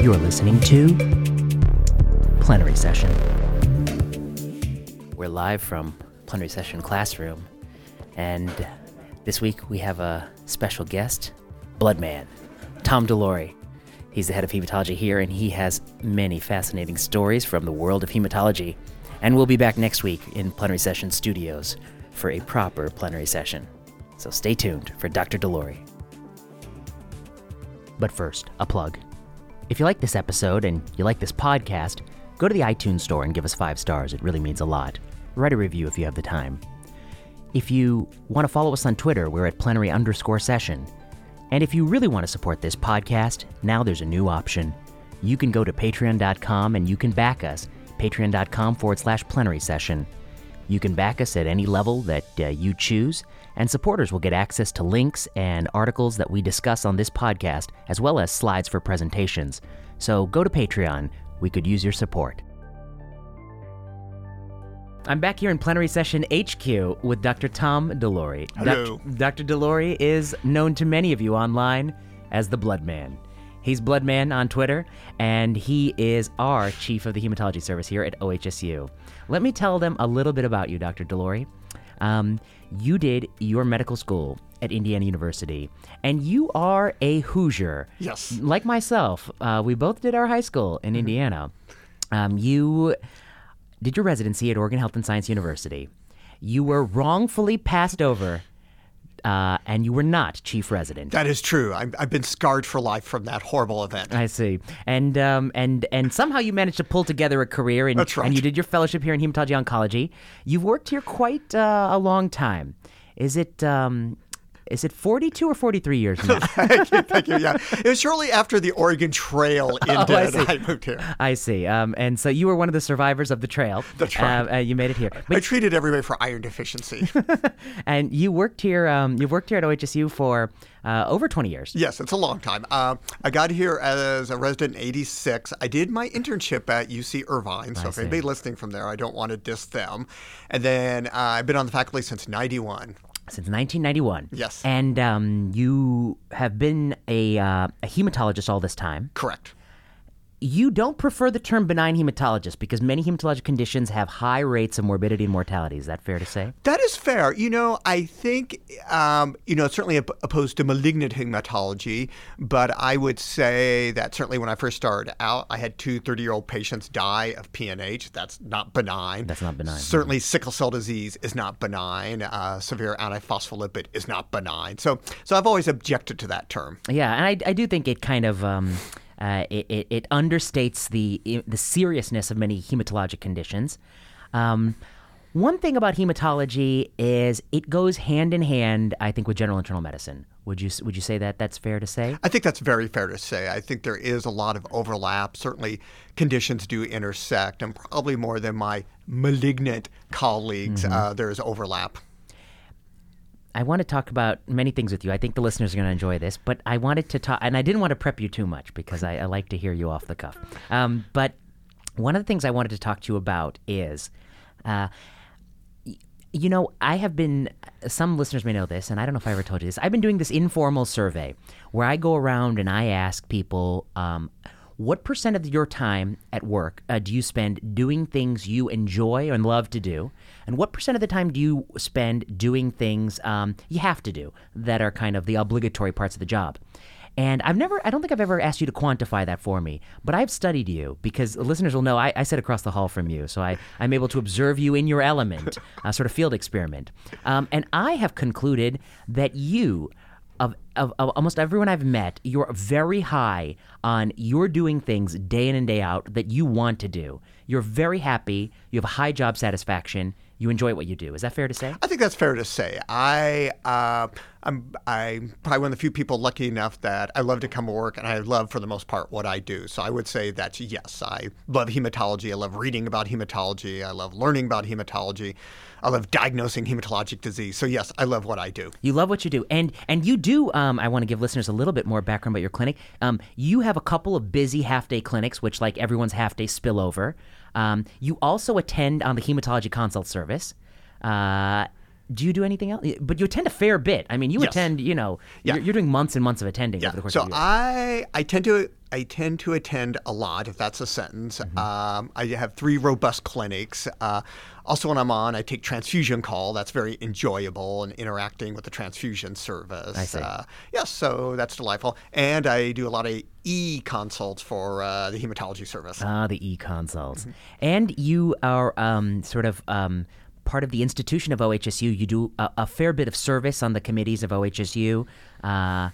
You're listening to Plenary Session. We're live from Plenary Session Classroom, and this week we have a special guest, Bloodman, Tom DeLoughery. He's the head of hematology here, and he has many fascinating stories from the world of hematology. And we'll be back next week in Plenary Session Studios for a proper plenary session. So stay tuned for Dr. DeLoughery. But first, a plug. If you like this episode and you like this podcast, go to the iTunes store and give us five stars. It really means a lot. Write a review if you have the time. If you want to follow us on Twitter, we're at plenary underscore session. And if you really want to support this podcast, now there's a new option. You can go to patreon.com and you can back us, patreon.com forward slash plenary session. You can back us at any level that uh, you choose, and supporters will get access to links and articles that we discuss on this podcast, as well as slides for presentations. So go to Patreon. We could use your support. I'm back here in plenary session HQ with Dr. Tom DeLoughery. Hello. Dr. DeLoughery is known to many of you online as the Blood Man. He's Bloodman on Twitter, and he is our chief of the hematology service here at OHSU. Let me tell them a little bit about you, Dr. DeLoughery. Um, you did your medical school at Indiana University, and you are a Hoosier. Yes. Like myself, uh, we both did our high school in Indiana. Um, you did your residency at Oregon Health and Science University. You were wrongfully passed over, uh, and you were not chief resident. That is true. I'm, I've been scarred for life from that horrible event. I see, and um, and and somehow you managed to pull together a career, and, That's right. and you did your fellowship here in hematology oncology. You've worked here quite uh, a long time. Is it um, is it forty two or forty three years now? Thank you. Thank you. Yeah. It was shortly after the Oregon Trail ended. Oh, I see. I moved here. I see. Um, and so you were one of the survivors of the trail. That's right. Uh, uh, you made it here, I treated everybody for iron deficiency. and you worked here. Um, you've worked here at OHSU for uh, over twenty years. yes, it's a long time. Um, I got here as a resident in 86. I did my internship at UC Irvine. So if see. anybody listening from there, I don't want to diss them. And then uh, I've been on the faculty since 91. Since 1991. Yes. And um, you have been a, uh, a hematologist all this time. Correct. You don't prefer the term benign hematologist because many hematologic conditions have high rates of morbidity and mortality. Is that fair to say? That is fair. You know, I think, um, you know, certainly opposed to malignant hematology, but I would say that certainly when I first started out, I had two 30 year old patients die of PNH. That's not benign. That's not benign. Certainly, sickle cell disease is not benign. Uh, severe antiphospholipid is not benign. So, so I've always objected to that term. Yeah, and I, I do think it kind of um, uh, it, it, it understates the the seriousness of many hematologic conditions. Um, one thing about hematology is it goes hand in hand, I think, with general internal medicine. Would you would you say that that's fair to say? I think that's very fair to say. I think there is a lot of overlap. Certainly, conditions do intersect, and probably more than my malignant colleagues, uh, there is overlap. I want to talk about many things with you. I think the listeners are going to enjoy this, but I wanted to talk, and I didn't want to prep you too much because I, I like to hear you off the cuff. Um, but one of the things I wanted to talk to you about is, uh, you know, I have been, some listeners may know this, and I don't know if I ever told you this. I've been doing this informal survey where I go around and I ask people, um, what percent of your time at work uh, do you spend doing things you enjoy and love to do? And what percent of the time do you spend doing things um, you have to do that are kind of the obligatory parts of the job? And I've never, I don't think I've ever asked you to quantify that for me, but I've studied you because listeners will know I, I sit across the hall from you. So I, I'm able to observe you in your element, a sort of field experiment. Um, and I have concluded that you, of, of, of almost everyone I've met, you're very high on you're doing things day in and day out that you want to do. You're very happy. You have a high job satisfaction. You enjoy what you do. Is that fair to say? I think that's fair to say. I uh, I'm I'm probably one of the few people lucky enough that I love to come to work and I love for the most part what I do. So I would say that yes, I love hematology. I love reading about hematology. I love learning about hematology. I love diagnosing hematologic disease. So yes, I love what I do. You love what you do, and and you do. Um, I want to give listeners a little bit more background about your clinic. Um, you have a couple of busy half day clinics, which like everyone's half day spill over. Um, you also attend on the hematology consult service. Uh, do you do anything else? But you attend a fair bit. I mean, you Yes. attend. You know, Yeah. you're, you're doing months and months of attending Yeah. over the course So of the year. I I tend to I tend to attend a lot, if that's a sentence. Um, I have three robust clinics. Uh, also, when I'm on, I take transfusion call. That's very enjoyable and interacting with the transfusion service. I see. Uh, yes, so that's delightful. And I do a lot of e consults for uh, the hematology service. Ah, the e consults. And you are um, sort of um, part of the institution of OHSU. You do a, a fair bit of service on the committees of OHSU. Uh,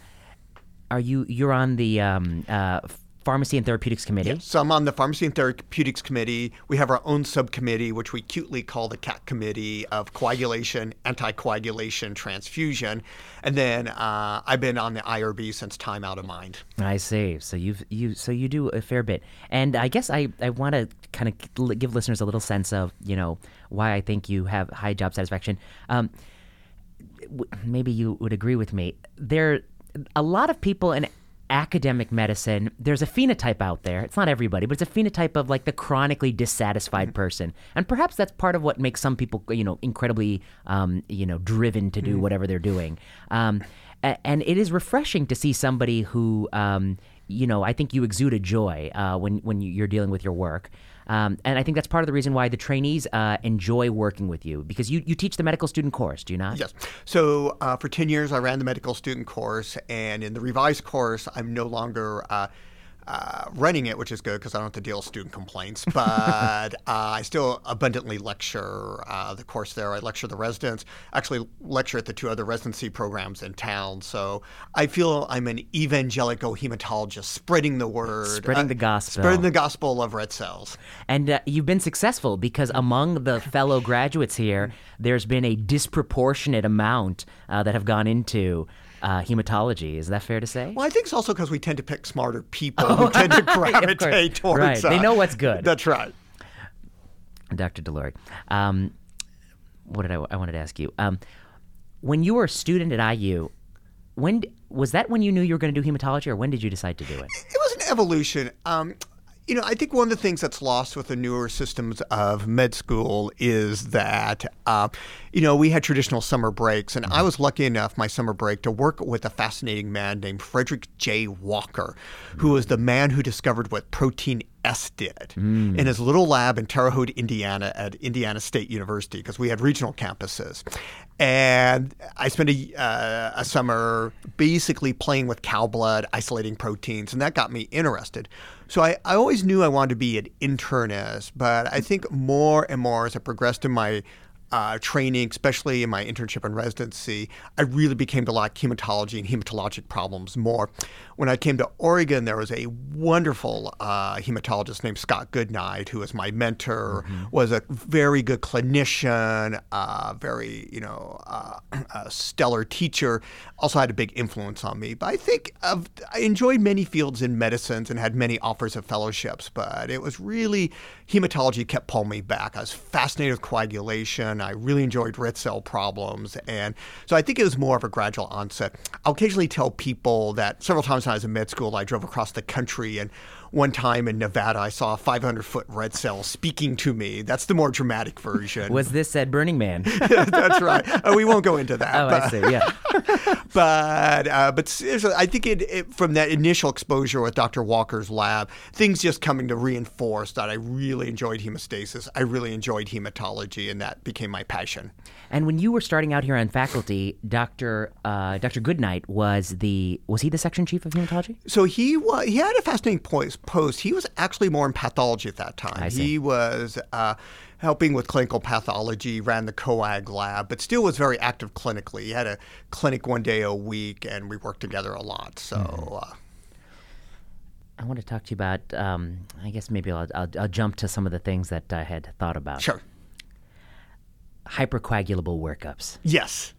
are you? You're on the um, uh, pharmacy and therapeutics committee. So I'm on the Pharmacy and Therapeutics Committee. We have our own subcommittee, which we cutely call the CAT Committee of Coagulation, Anticoagulation, Transfusion. And then uh, I've been on the IRB since time out of mind. I see. So you've you so you do a fair bit, and I guess I I want to kind of give listeners a little sense of you know why I think you have high job satisfaction. Um, w- maybe you would agree with me. There, a lot of people in academic medicine, there's a phenotype out there. It's not everybody, but it's a phenotype of like the chronically dissatisfied person, and perhaps that's part of what makes some people, you know, incredibly, um, you know, driven to do whatever they're doing. Um, and it is refreshing to see somebody who, um, you know, I think you exude a joy uh, when when you're dealing with your work. Um, and I think that's part of the reason why the trainees uh, enjoy working with you because you, you teach the medical student course, do you not? Yes. So uh, for 10 years, I ran the medical student course, and in the revised course, I'm no longer. Uh, uh, running it, which is good because I don't have to deal with student complaints. But uh, I still abundantly lecture uh, the course there. I lecture the residents, actually lecture at the two other residency programs in town. So I feel I'm an evangelical hematologist, spreading the word, Spreading uh, the gospel. spreading the gospel of red cells. And uh, you've been successful because among the fellow graduates here, there's been a disproportionate amount uh, that have gone into uh, hematology. Is that fair to say? Well, I think it's also because we tend to pick smarter people who tend to gravitate towards. Right. They uh, know what's good. That's right. Dr. DeLoughery. Um, what did I, I wanted to ask you? Um, when you were a student at IU, when was that when you knew you were going to do hematology, or when did you decide to do it? It was an evolution. Um, you know, I think one of the things that's lost with the newer systems of med school is that, uh, you know, we had traditional summer breaks, and I was lucky enough my summer break to work with a fascinating man named Frederick J. Walker, who was the man who discovered what protein S did in his little lab in Terre Haute, Indiana, at Indiana State University, because we had regional campuses. And I spent a, uh, a summer basically playing with cow blood, isolating proteins, and that got me interested. So I, I always knew I wanted to be an internist, but I think more and more as I progressed in my uh, training, especially in my internship and residency, I really became to like hematology and hematologic problems more. When I came to Oregon, there was a wonderful uh, hematologist named Scott Goodnight, who was my mentor, was a very good clinician, uh, very you know uh, a stellar teacher. Also had a big influence on me. But I think of, I enjoyed many fields in medicines and had many offers of fellowships. But it was really hematology kept pulling me back. I was fascinated with coagulation. I really enjoyed red cell problems, and so I think it was more of a gradual onset. I'll occasionally tell people that several times I was in med school, I drove across the country and. One time in Nevada, I saw a 500 foot red cell speaking to me. That's the more dramatic version. Was this at Burning Man? That's right. Uh, we won't go into that. oh, but, I see. Yeah. but uh, but seriously, I think it, it from that initial exposure with Dr. Walker's lab, things just coming to reinforce that I really enjoyed hemostasis. I really enjoyed hematology, and that became my passion. And when you were starting out here on faculty, Dr. Uh, Dr. Goodnight was the was he the section chief of hematology? So he was he had a fascinating post. Post. He was actually more in pathology at that time. He was. Uh, Helping with clinical pathology, ran the COAG lab, but still was very active clinically. He had a clinic one day a week, and we worked together a lot. So, Mm-hmm. uh, I want to talk to you about. Um, I guess maybe I'll, I'll, I'll jump to some of the things that I had thought about. sure. Hypercoagulable workups. Yes.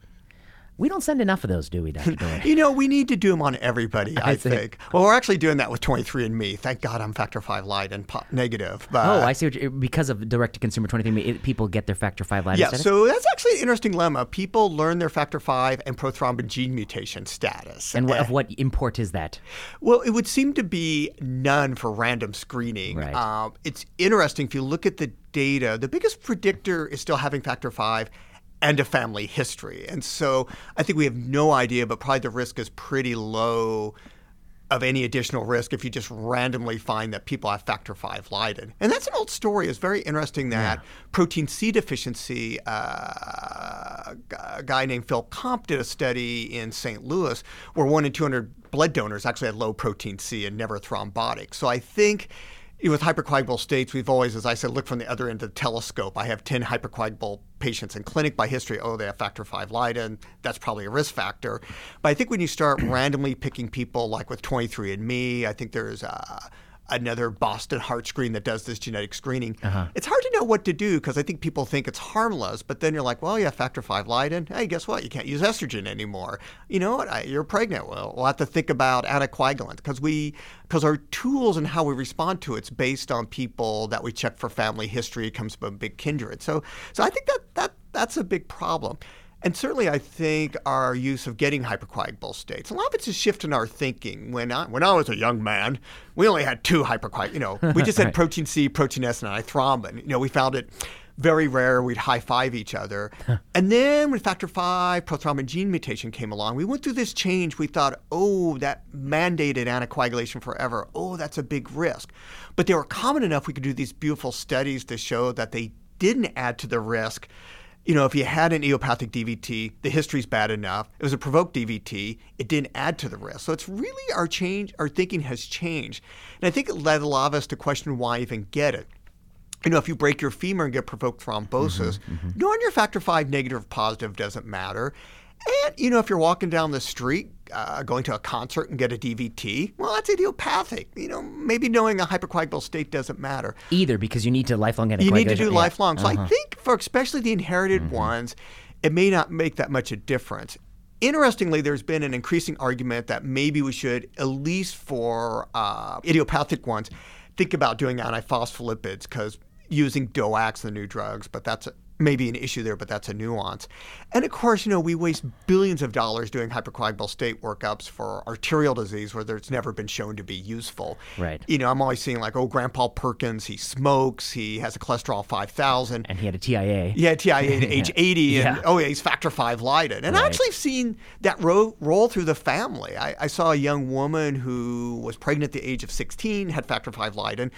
We don't send enough of those, do we, Dr. Doyle? You know, we need to do them on everybody, I, I think. Well, we're actually doing that with 23andMe. Thank God I'm factor 5 Leiden and po- negative. But oh, I see. Because of direct to consumer 23, it- people get their factor five Leiden. Yeah, status? so that's actually an interesting lemma. People learn their factor 5 and prothrombin gene mutation status. and what, Eh, of what import is that? Well, it would seem to be none for random screening. Right. Um, it's interesting if you look at the data. The biggest predictor is still having factor V and a family history, and so I think we have no idea, but probably the risk is pretty low. of any additional risk if you just randomly find that people have factor V Leiden. And that's an old story. It's very interesting that yeah. protein C deficiency, uh, a guy named Phil Comp did a study in St. Louis where one in 200 blood donors actually had low protein C and never thrombotic. So I think with hypercoagulable states, we've always, as I said, looked from the other end of the telescope. I have 10 hypercoagulable patients in clinic by history. Oh, they have factor V Leiden. That's probably a risk factor. But I think when you start randomly picking people, like with 23andMe, I think there's uh, another Boston heart screen that does this genetic screening. Uh-huh. It's hard to know what to do because I think people think it's harmless, but then you're like, well, yeah, factor V Leiden. Hey, guess what? You can't use estrogen anymore. You know what? I, you're pregnant. Well, we'll have to think about anticoagulant because we because our tools and how we respond to it's based on people that we check for family history comes from a big kindred. So so I think that that that's a big problem. And certainly, I think our use of getting hypercoagulable states, a lot of it's a shift in our thinking. When I, when I was a young man, we only had two hypercoagulable, you know, we just had right. protein C, protein S, and thrombin. You know, we found it very rare. We'd high five each other. and then when factor V prothrombin gene mutation came along, we went through this change. We thought, oh, that mandated anticoagulation forever. Oh, that's a big risk. But they were common enough we could do these beautiful studies to show that they didn't add to the risk you know, if you had an idiopathic DVT, the history's bad enough. It was a provoked DVT. It didn't add to the risk. So it's really our change, our thinking has changed. And I think it led a lot of us to question why even get it. You know, if you break your femur and get provoked thrombosis, mm-hmm, mm-hmm. knowing your factor V negative or positive doesn't matter. And, you know, if you're walking down the street, uh, going to a concert and get a DVT, well, that's idiopathic. You know, maybe knowing a hypercoagulable state doesn't matter. Either because you need to lifelong anticoagulation. You need to do yeah. lifelong. So uh-huh. I think for especially the inherited mm-hmm. ones, it may not make that much a difference. Interestingly, there's been an increasing argument that maybe we should, at least for uh, idiopathic ones, think about doing antiphospholipids because using DOACs, the new drugs, but that's maybe an issue there, but that's a nuance. And of course, you know, we waste billions of dollars doing hypercoagulable state workups for arterial disease where it's never been shown to be useful. Right. You know, I'm always seeing like, oh, Grandpa Perkins, he smokes, he has a cholesterol 5,000. And he had a TIA. Yeah, TIA at age 80. yeah. And oh, yeah, he's factor V Leiden. And right. I actually have seen that ro- roll through the family. I, I saw a young woman who was pregnant at the age of 16, had factor V Leiden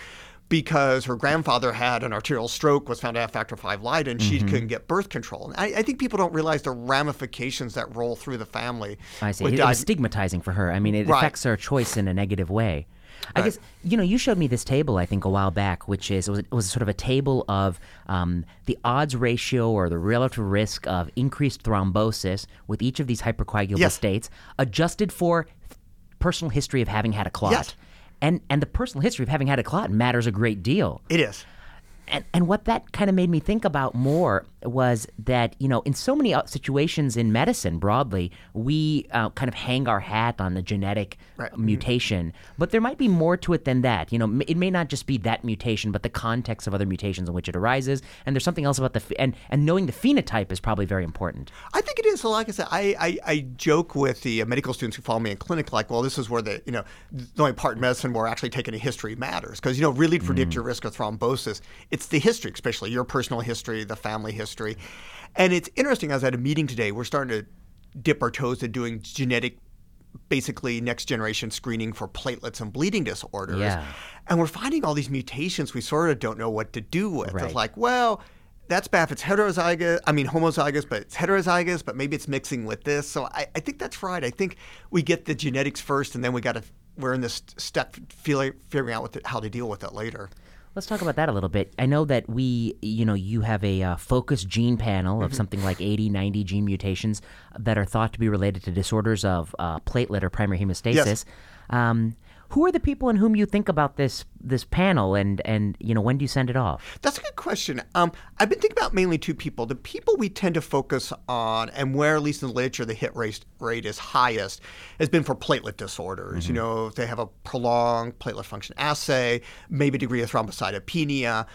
because her grandfather had an arterial stroke, was found to have factor V Leiden, she mm-hmm. couldn't get birth control. I, I, think people don't realize the ramifications that roll through the family. I see. It, it, was stigmatizing for her. I mean, it right. affects her choice in a negative way. I guess you know you showed me this table I think a while back, which is it was, it was sort of a table of um, the odds ratio or the relative risk of increased thrombosis with each of these hypercoagulable yes. states, adjusted for personal history of having had a clot. Yes and and the personal history of having had a clot matters a great deal. It is. And, and what that kind of made me think about more was that you know in so many uh, situations in medicine broadly we uh, kind of hang our hat on the genetic right. Mm-hmm. mutation. But there might be more to it than that. You know it may not just be that mutation but the context of other mutations in which it arises. And there's something else about the and and knowing the phenotype is probably very important. I think it is. So like i said i i, I joke with the uh, medical students who follow me in clinic like well this is where the you know the only part in medicine where actually taking a history matters. Because you know really to predict mm. your risk of thrombosis. It's the history especially your personal history the family history history. And it's interesting, I was at a meeting today, we're starting to dip our toes into doing genetic basically next generation screening for platelets and bleeding disorders. Yeah. And we're finding all these mutations we sort of don't know what to do with. Right. It's like, well, that's bad if it's heterozygous, I mean homozygous, but it's heterozygous, but maybe it's mixing with this. So I, I think that's right. I think we get the genetics first and then we got to, we're in this step figuring out the, how to deal with it later. Let's talk about that a little bit. I know that we, you know, you have a uh, focus gene panel of mm-hmm. something like 80, 90 gene mutations that are thought to be related to disorders of uh, platelet or primary hemostasis. Yes. Um, who are the people in whom you think about this this panel, and and you know when do you send it off? That's a good question. Um, I've been thinking about mainly two people. The people we tend to focus on, and where at least in the literature the hit rate rate is highest, has been for platelet disorders. Mm-hmm. You know, if they have a prolonged platelet function assay, maybe degree of thrombocytopenia,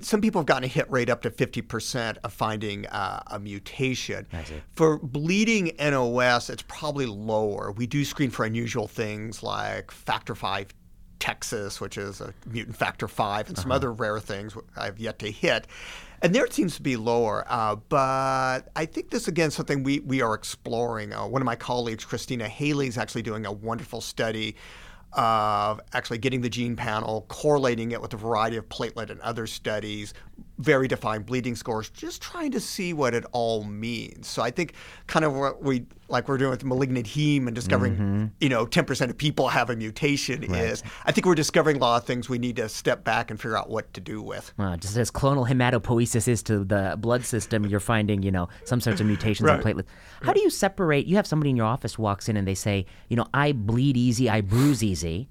some people have gotten a hit rate up to 50% of finding uh, a mutation. For bleeding NOS, it's probably lower. We do screen for unusual things like factor V Texas, which is a mutant factor five, and some uh-huh. other rare things I've yet to hit. And there it seems to be lower. Uh, but I think this, again, something we, we are exploring. Uh, one of my colleagues, Kristina Haley, is actually doing a wonderful study of actually getting the gene panel, correlating it with a variety of platelet and other studies, very defined bleeding scores, just trying to see what it all means. So I think kind of what we like we're doing with malignant heme and discovering, mm-hmm. you know, 10% of people have a mutation right. is I think we're discovering a lot of things we need to step back and figure out what to do with. Well, just as clonal hematopoiesis is to the blood system, you're finding, you know, some sorts of mutations right. in platelets. How do you separate? You have somebody in your office walks in and they say, you know, I bleed easy, I bruise easy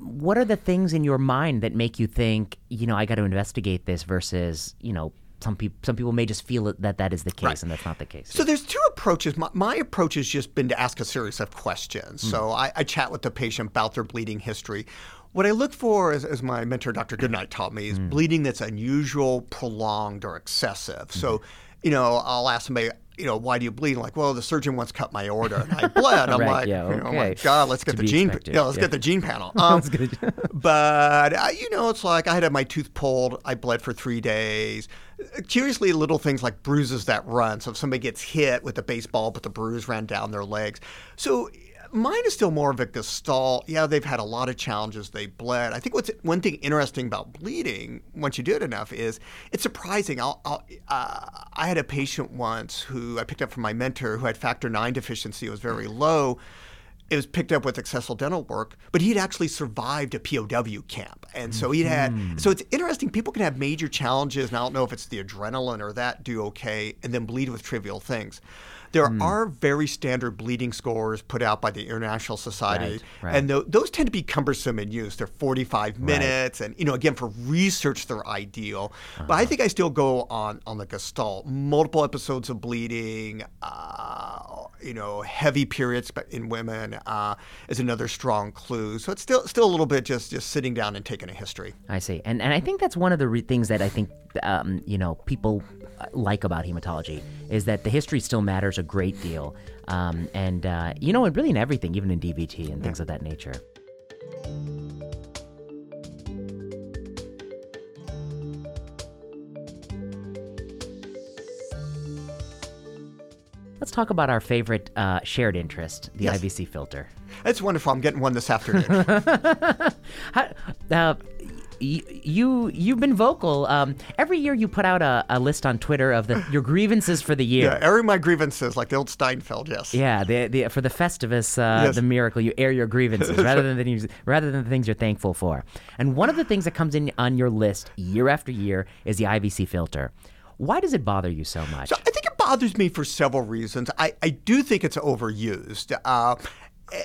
what are the things in your mind that make you think, you know, I got to investigate this versus, you know, some people some people may just feel that that is the case right. and that's not the case. So there's two approaches. My, my approach has just been to ask a series of questions. Mm. So I, I, chat with the patient about their bleeding history. What I look for, as, as my mentor Dr. Goodnight taught me, is mm. bleeding that's unusual, prolonged, or excessive. Mm. So, you know, I'll ask somebody, you know, why do you bleed? I'm like, well, the surgeon once cut my aorta and I bled. I'm right, like, yeah, okay. you know, oh my God, let's get to the gene. Yeah, let's yeah. get the gene panel. Um, but uh, you know, it's like I had my tooth pulled. I bled for three days. Curiously, little things like bruises that run. So if somebody gets hit with a baseball, but the bruise ran down their legs. So Mine is still more of a gestalt. Yeah, they've had a lot of challenges. They bled. I think what's one thing interesting about bleeding, once you do it enough, is it's surprising. I'll, I'll, uh, I had a patient once who I picked up from my mentor who had factor nine deficiency. It was very low. It was picked up with accessible dental work, but he'd actually survived a POW camp, and so he'd had. Mm-hmm. So it's interesting. People can have major challenges, and I don't know if it's the adrenaline or that do okay, and then bleed with trivial things. There mm. are very standard bleeding scores put out by the International Society, right, right. and th- those tend to be cumbersome in use. They're 45 minutes, right. and you know, again, for research, they're ideal. Uh-huh. But I uh-huh. think I still go on on the Gestalt. Multiple episodes of bleeding, uh, you know, heavy periods in women uh, is another strong clue. So it's still still a little bit just just sitting down and taking a history. I see, and and I think that's one of the re- things that I think um, you know people like about hematology is that the history still matters a great deal. Um, and, uh, you know, and really in everything, even in DVT and things yeah. of that nature. Let's talk about our favorite uh, shared interest, the yes. IVC filter. It's wonderful. I'm getting one this afternoon. How, uh, you you've been vocal. Um, every year you put out a, a list on Twitter of the, your grievances for the year. Yeah, airing my grievances like the old Seinfeld. Yes. Yeah, the, the for the Festivus, uh, yes. the miracle, you air your grievances rather than the things, rather than the things you're thankful for. And one of the things that comes in on your list year after year is the IVC filter. Why does it bother you so much? So I think it bothers me for several reasons. I, I do think it's overused. Uh,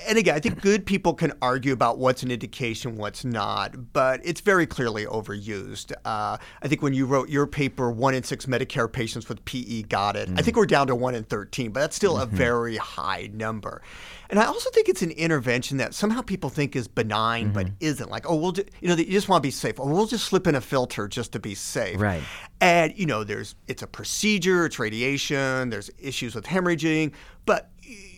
and again, I think good people can argue about what's an indication, what's not, but it's very clearly overused. Uh, I think when you wrote your paper, one in six Medicare patients with PE got it. Mm. I think we're down to one in 13, but that's still mm-hmm. a very high number. And I also think it's an intervention that somehow people think is benign, mm-hmm. but isn't. Like, oh, we'll, ju- you know, you just want to be safe. Oh, we'll just slip in a filter just to be safe. Right. And you know, there's it's a procedure, it's radiation, there's issues with hemorrhaging, but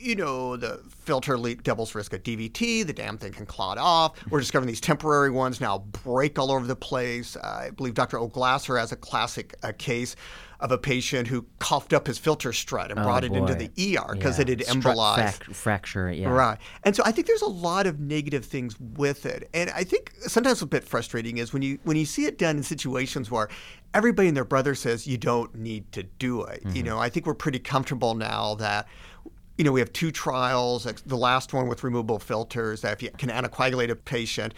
you know, the filter leak doubles risk of DVT. The damn thing can clot off. We're discovering these temporary ones now break all over the place. Uh, I believe Dr. O'Glasser has a classic uh, case of a patient who coughed up his filter strut and oh, brought it boy. into the ER because yeah. it had embolized. Fac- fracture, yeah. Right. And so I think there's a lot of negative things with it. And I think sometimes a bit frustrating is when you when you see it done in situations where everybody and their brother says you don't need to do it. Mm-hmm. You know, I think we're pretty comfortable now that you know, we have two trials. The last one with removable filters that if you can anticoagulate a patient,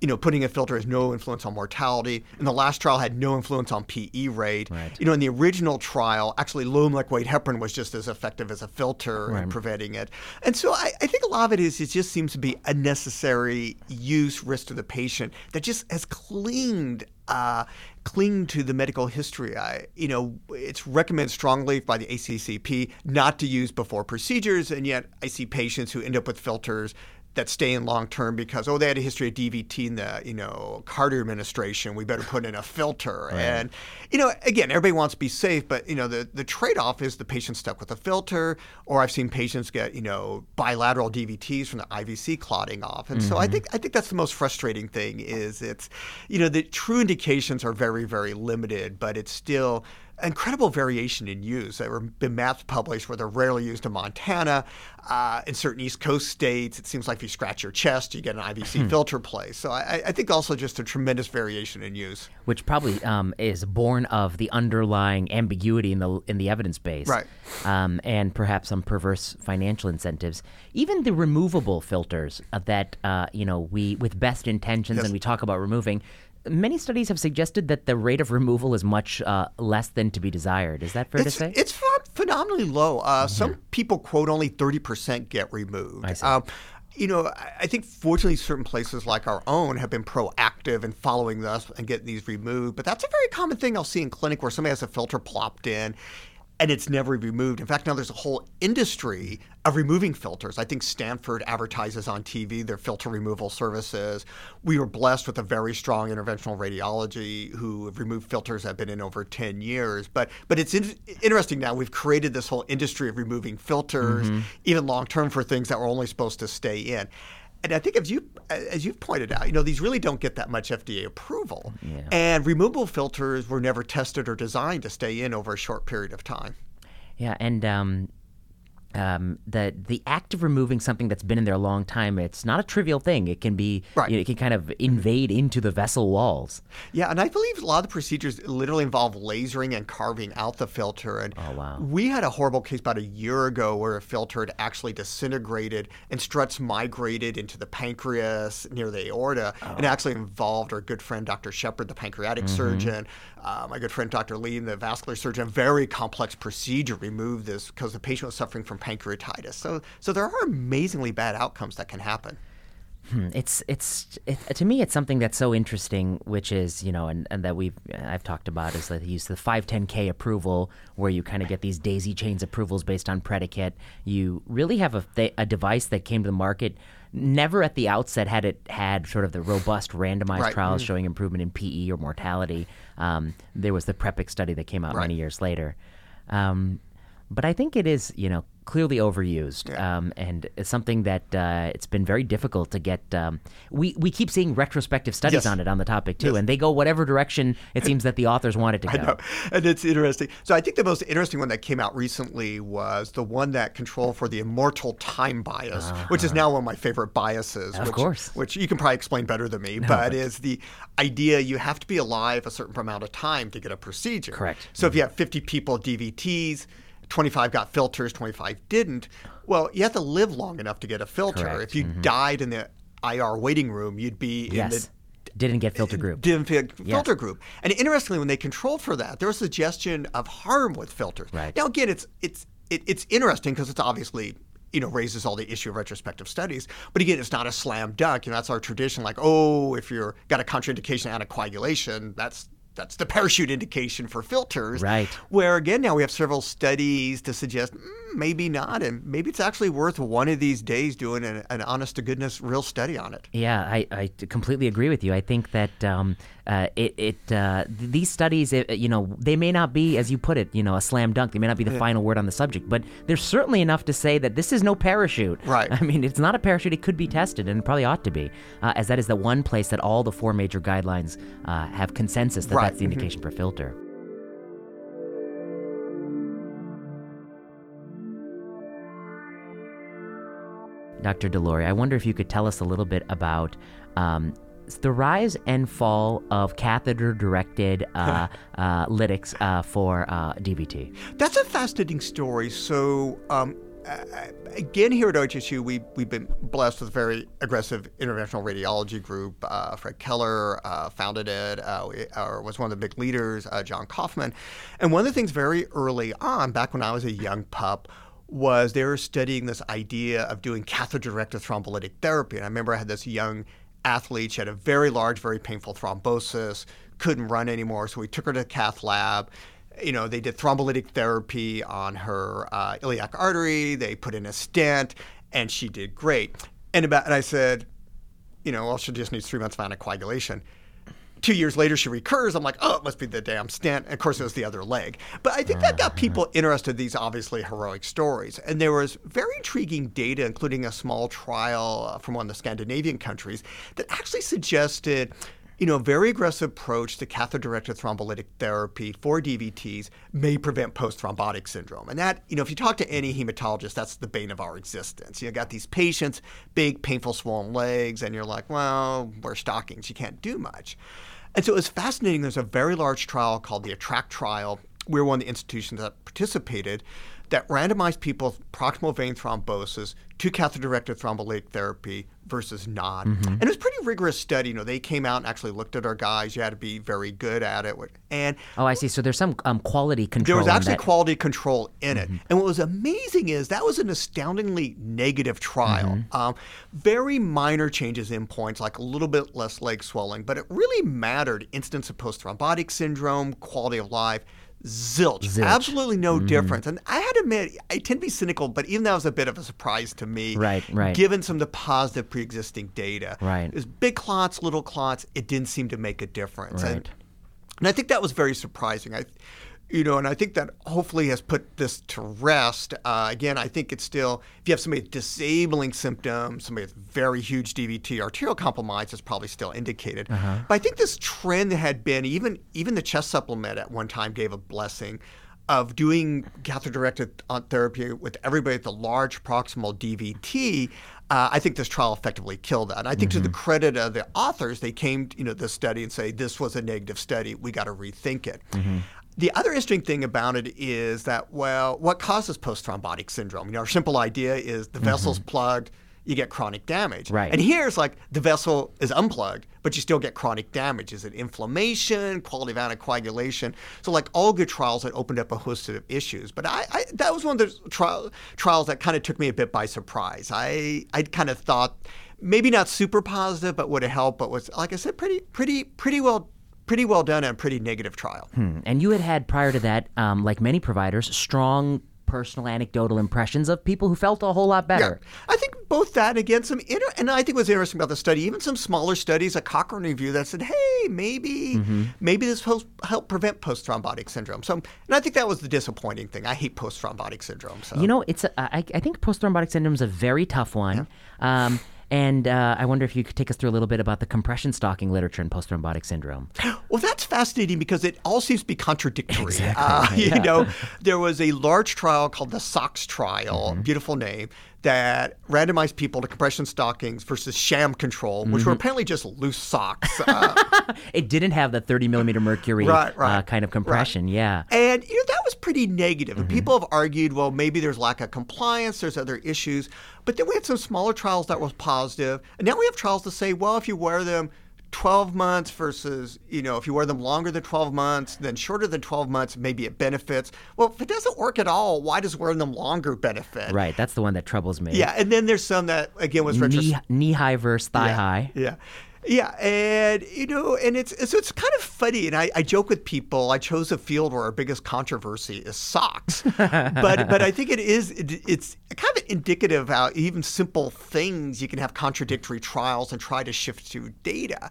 you know, putting a filter has no influence on mortality. And the last trial had no influence on PE rate. Right. You know, in the original trial, actually low molecular weight heparin was just as effective as a filter right. in preventing it. And so I, I, think a lot of it is it just seems to be unnecessary use risk to the patient that just has cleaned uh, cling to the medical history. I, you know, it's recommended strongly by the ACCP not to use before procedures, and yet I see patients who end up with filters that stay in long term because oh they had a history of DVT in the you know Carter administration. We better put in a filter. Right. And you know again everybody wants to be safe, but you know the the trade off is the patient stuck with a filter, or I've seen patients get you know bilateral DVTs from the IVC clotting off. And mm-hmm. so I mm-hmm. think I think that's the most frustrating thing is it's you know the true indications are very very limited, but it's still incredible variation in use. There have been maps published where they're rarely used in Montana. Uh, in certain East Coast states, it seems like if you scratch your chest, you get an IVC hmm. filter place. So I, I, think also just a tremendous variation in use, which probably um, is born of the underlying ambiguity in the in the evidence base, right? Um, and perhaps some perverse financial incentives. Even the removable filters that uh, you know we with best intentions, yes. and we talk about removing many studies have suggested that the rate of removal is much uh, less than to be desired. Is that fair it's, to say? It's phenomenally low. Uh, mm-hmm. Some people quote only 30% get removed. I see. Um, you know, I think fortunately certain places like our own have been proactive in following this and getting these removed. But that's a very common thing I'll see in clinic where somebody has a filter plopped in and it's never removed. In fact, now there's a whole industry of removing filters. I think Stanford advertises on TV their filter removal services. We were blessed with a very strong interventional radiology who have removed filters that have been in over 10 years. But but it's in, interesting now we've created this whole industry of removing filters, mm-hmm. even long term for things that were only supposed to stay in. And I think as you as you've pointed out, you know these really don't get that much FDA approval, yeah. and removable filters were never tested or designed to stay in over a short period of time. Yeah, and um, um, the the act of removing something that's been in there a long time, it's not a trivial thing. It can be, right. you know, it can kind of invade into the vessel walls. Yeah, and I believe a lot of the procedures literally involve lasering and carving out the filter. And oh, wow. we had a horrible case about a year ago where a filter had actually disintegrated and struts migrated into the pancreas near the aorta, oh. and actually involved our good friend Dr. Shepard, the pancreatic mm-hmm. surgeon, uh, my good friend Dr. Lee, the vascular surgeon. A very complex procedure removed this because the patient was suffering from pancreatitis. So, so there are amazingly bad outcomes that can happen. Hmm. It's it's it, to me it's something that's so interesting, which is you know, and, and that we've I've talked about is the use of the 510k approval, where you kind of get these daisy chains approvals based on predicate. You really have a th- a device that came to the market. Never at the outset had it had sort of the robust randomized right. trials mm-hmm. showing improvement in PE or mortality. Um, there was the PREPIC study that came out right. many years later. Um, but I think it is, you know, clearly overused, yeah. um, and it's something that uh, it's been very difficult to get. Um, we we keep seeing retrospective studies yes. on it on the topic too, yes. and they go whatever direction it seems that the authors want it to go. I know, and it's interesting. So I think the most interesting one that came out recently was the one that controlled for the immortal time bias, uh-huh. which is now one of my favorite biases. Of which, course, which you can probably explain better than me, no, but, but is the idea you have to be alive a certain amount of time to get a procedure. Correct. So mm-hmm. if you have 50 people DVTs 25 got filters, 25 didn't. Well, you have to live long enough to get a filter. Correct. If you mm-hmm. died in the IR waiting room, you'd be yes. in the didn't get filter group. Didn't get filter group. And interestingly, when they controlled for that, there was a suggestion of harm with filters. Right. Now, again, it's it's it, it's interesting because it's obviously you know raises all the issue of retrospective studies. But again, it's not a slam dunk. You know, that's our tradition. Like, oh, if you're got a contraindication anticoagulation, that's that's the parachute indication for filters. Right. Where again, now we have several studies to suggest mm, maybe not, and maybe it's actually worth one of these days doing an, an honest to goodness real study on it. Yeah, I, I completely agree with you. I think that um, uh, it, it uh, these studies, it, you know, they may not be, as you put it, you know, a slam dunk. They may not be the yeah. final word on the subject, but there's certainly enough to say that this is no parachute. Right. I mean, it's not a parachute. It could be tested, and it probably ought to be, uh, as that is the one place that all the four major guidelines uh, have consensus that right. that's the mm-hmm. indication for filter. Dr. DeLoughery, I wonder if you could tell us a little bit about um, the rise and fall of catheter-directed uh, uh, lytics uh, for uh, DVT. That's a fascinating story. So. Um, again, here at OHSU, we, we've been blessed with a very aggressive interventional radiology group. Uh, Fred Keller uh, founded it, or was one of the big leaders, John Kaufman. And one of the things very early on, back when I was a young pup, was they were studying this idea of doing catheter-directed thrombolytic therapy. And I remember I had this young athlete. She had a very large, very painful thrombosis, couldn't run anymore. So we took her to the cath lab. You know, they did thrombolytic therapy on her uh, iliac artery. They put in a stent, and she did great. And about and I said, you know, well, she just needs three months of anticoagulation. Two years later, she recurs. I'm like, oh, it must be the damn stent. And of course, it was the other leg. But I think that got people interested in these obviously heroic stories. And there was very intriguing data, including a small trial uh, from one of the Scandinavian countries, that actually suggested you know, a very aggressive approach to catheter-directed thrombolytic therapy for DVTs may prevent post-thrombotic syndrome. And that, you know, if you talk to any hematologist, that's the bane of our existence. You got these patients, big, painful, swollen legs, and you're like, well, wear stockings. You can't do much. And so it was fascinating. There's a very large trial called the ATTRACT trial. We're one of the institutions that participated that randomized people with proximal vein thrombosis to catheter-directed thrombolytic therapy versus not. Mm-hmm. And it was a pretty rigorous study. You know, they came out and actually looked at our guys. You had to be very good at it. And oh, I see. So there's some um, quality control. There was actually quality control in it. Mm-hmm. And what was amazing is that was an astoundingly negative trial. Mm-hmm. Um, very minor changes in points, like a little bit less leg swelling, but it really mattered. Instance of post-thrombotic syndrome, quality of life zilch. zilch. Absolutely no mm-hmm. difference. And I had to admit, I tend to be cynical, but even that was a bit of a surprise to me. Right, right. Given some of the positive pre-existing data. Right. It was big clots, little clots. It didn't seem to make a difference. Right. And, and I think that was very surprising. I, you know, and I think that hopefully has put this to rest. Uh, again, I think it's still, if you have somebody with disabling symptoms, somebody with very huge DVT, arterial compromise is probably still indicated. Uh-huh. But I think this trend that had been, even even the chest supplement at one time gave a blessing of doing catheter-directed therapy with everybody with the large proximal DVT. Uh, I think this trial effectively killed that. And I think mm-hmm. to the mm-hmm. credit of the authors, they came, you know, this study and say this was a negative study. We got to rethink it. Mm-hmm. The other interesting thing about it is that, well, what causes post thrombotic syndrome? You know, our simple idea is the vessel's mm-hmm. plugged, you get chronic damage. Right. And here's like the vessel is unplugged, but you still get chronic damage. Is it inflammation, quality of anticoagulation? So, like all good trials, it opened up a host of issues. But I, I that was one of those trial, trials that kind of took me a bit by surprise. I, I kind of thought maybe not super positive, but would have helped, but was, like I said, pretty, pretty, pretty well pretty well done and pretty negative trial. Hmm. And you had had prior to that, um, like many providers, strong personal anecdotal impressions of people who felt a whole lot better. Yeah. I think both that and again some inter- and I think what's interesting about the study, even some smaller studies, a Cochrane review that said, hey, maybe mm-hmm. maybe this will help prevent post thrombotic syndrome. So, and I think that was the disappointing thing. I hate post thrombotic syndrome. So you know, it's a, I, I think post thrombotic syndrome is a very tough one. Yeah. Um, and uh, I wonder if you could take us through a little bit about the compression stocking literature in post thrombotic syndrome. Well, that's fascinating because it all seems to be contradictory. Exactly. Uh, you yeah. know, there was a large trial called the SOX trial, mm-hmm. beautiful name, that randomized people to compression stockings versus sham control, which mm-hmm. were apparently just loose socks. Uh, it didn't have the 30 millimeter mercury right, right, uh, kind of compression, right. yeah. And you know that was pretty negative. Mm-hmm. And people have argued, well, maybe there's lack of compliance, there's other issues. But then we had some smaller trials that was positive, and now we have trials to say, well, if you wear them 12 months versus, you know, if you wear them longer than 12 months, then shorter than 12 months, maybe it benefits. Well, if it doesn't work at all, why does wearing them longer benefit? Right. That's the one that troubles me. Yeah. And then there's some that, again, was knee, knee high versus thigh yeah, high. Yeah. Yeah, and you know, and it's so it's kind of funny, and I, I joke with people. I chose a field where our biggest controversy is socks, but but I think it is it, it's kind of indicative how even simple things you can have contradictory trials and try to shift to data.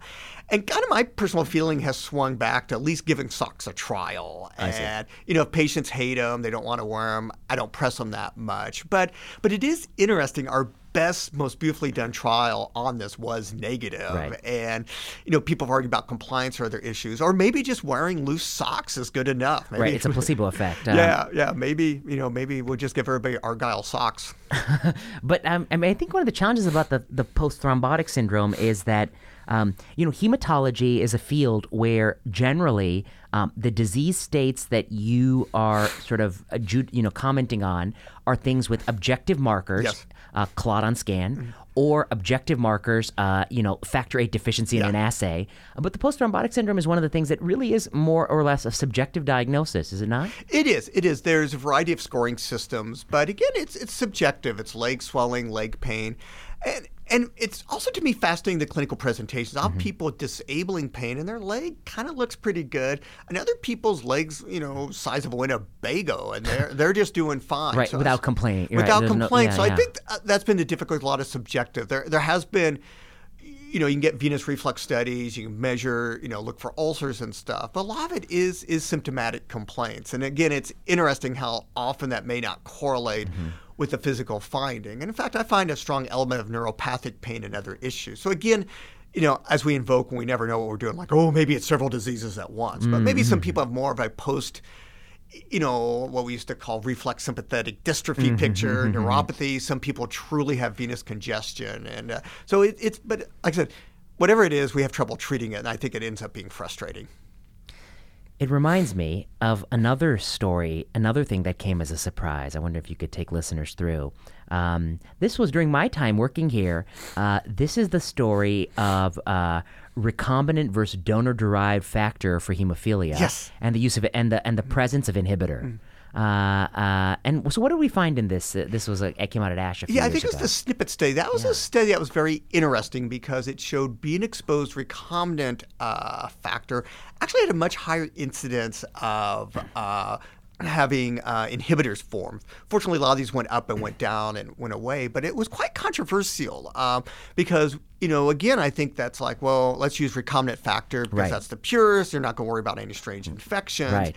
And kind of my personal feeling has swung back to at least giving socks a trial. I And you know, if patients hate them, they don't want to wear them. I don't press them that much. But but it is interesting. Our best, most beautifully done trial on this was negative. Right. And, you know, people have argued about compliance or other issues, or maybe just wearing loose socks is good enough. Maybe, right. It's a placebo effect. Um, yeah. Yeah. Maybe, you know, maybe we'll just give everybody Argyle socks. but um, I mean, I think one of the challenges about the, the post thrombotic syndrome is that. Um, you know, hematology is a field where generally um, the disease states that you are sort of, you know, commenting on are things with objective markers. Yes uh, clot on scan, mm-hmm. or objective markers, uh, you know, factor VIII deficiency in yeah. an assay. But the post thrombotic syndrome is one of the things that really is more or less a subjective diagnosis, is it not? It is. It is. There's a variety of scoring systems, but again, it's it's subjective. It's leg swelling, leg pain, and and it's also to me fascinating the clinical presentations. I have mm-hmm. people with disabling pain, and their leg kind of looks pretty good, and other people's legs, you know, size of a Winnebago, and they're they're just doing fine, right? So without complaining, without right. complaint. No, yeah, so yeah. I think th- that's been the difficulty. A lot of subjective. There there has been you know, you can get venous reflux studies, you can measure, you know, look for ulcers and stuff. But a lot of it is is symptomatic complaints. And again, it's interesting how often that may not correlate mm-hmm. With a physical finding. And in fact, I find a strong element of neuropathic pain and other issues. So again, you know, as we invoke when we never know what we're doing, like, oh, maybe it's several diseases at once. But maybe some mm-hmm. people have more of a post you know, what we used to call reflex sympathetic dystrophy mm-hmm, picture, mm-hmm, mm-hmm. neuropathy. Some people truly have venous congestion. And uh, so it, it's, but like I said, whatever it is, we have trouble treating it. And I think it ends up being frustrating. It reminds me of another story, another thing that came as a surprise. I wonder if you could take listeners through. Um, this was during my time working here. Uh, this is the story of uh, recombinant versus donor-derived factor for hemophilia. Yes. And the use of it, and the and the presence of inhibitor. Mm. Uh, uh, and so, what did we find in this? Uh, this was a, it came out at ASH. yeah, I think it was the SIPPET study. That was yeah. a study that was very interesting because it showed being exposed recombinant uh, factor actually had a much higher incidence of uh, having uh, inhibitors form. Fortunately, a lot of these went up and went down and went away, but it was quite controversial um, because, you know, again, I think that's like, well, let's use recombinant factor because right. that's the purest. You're not going to worry about any strange infections. Right.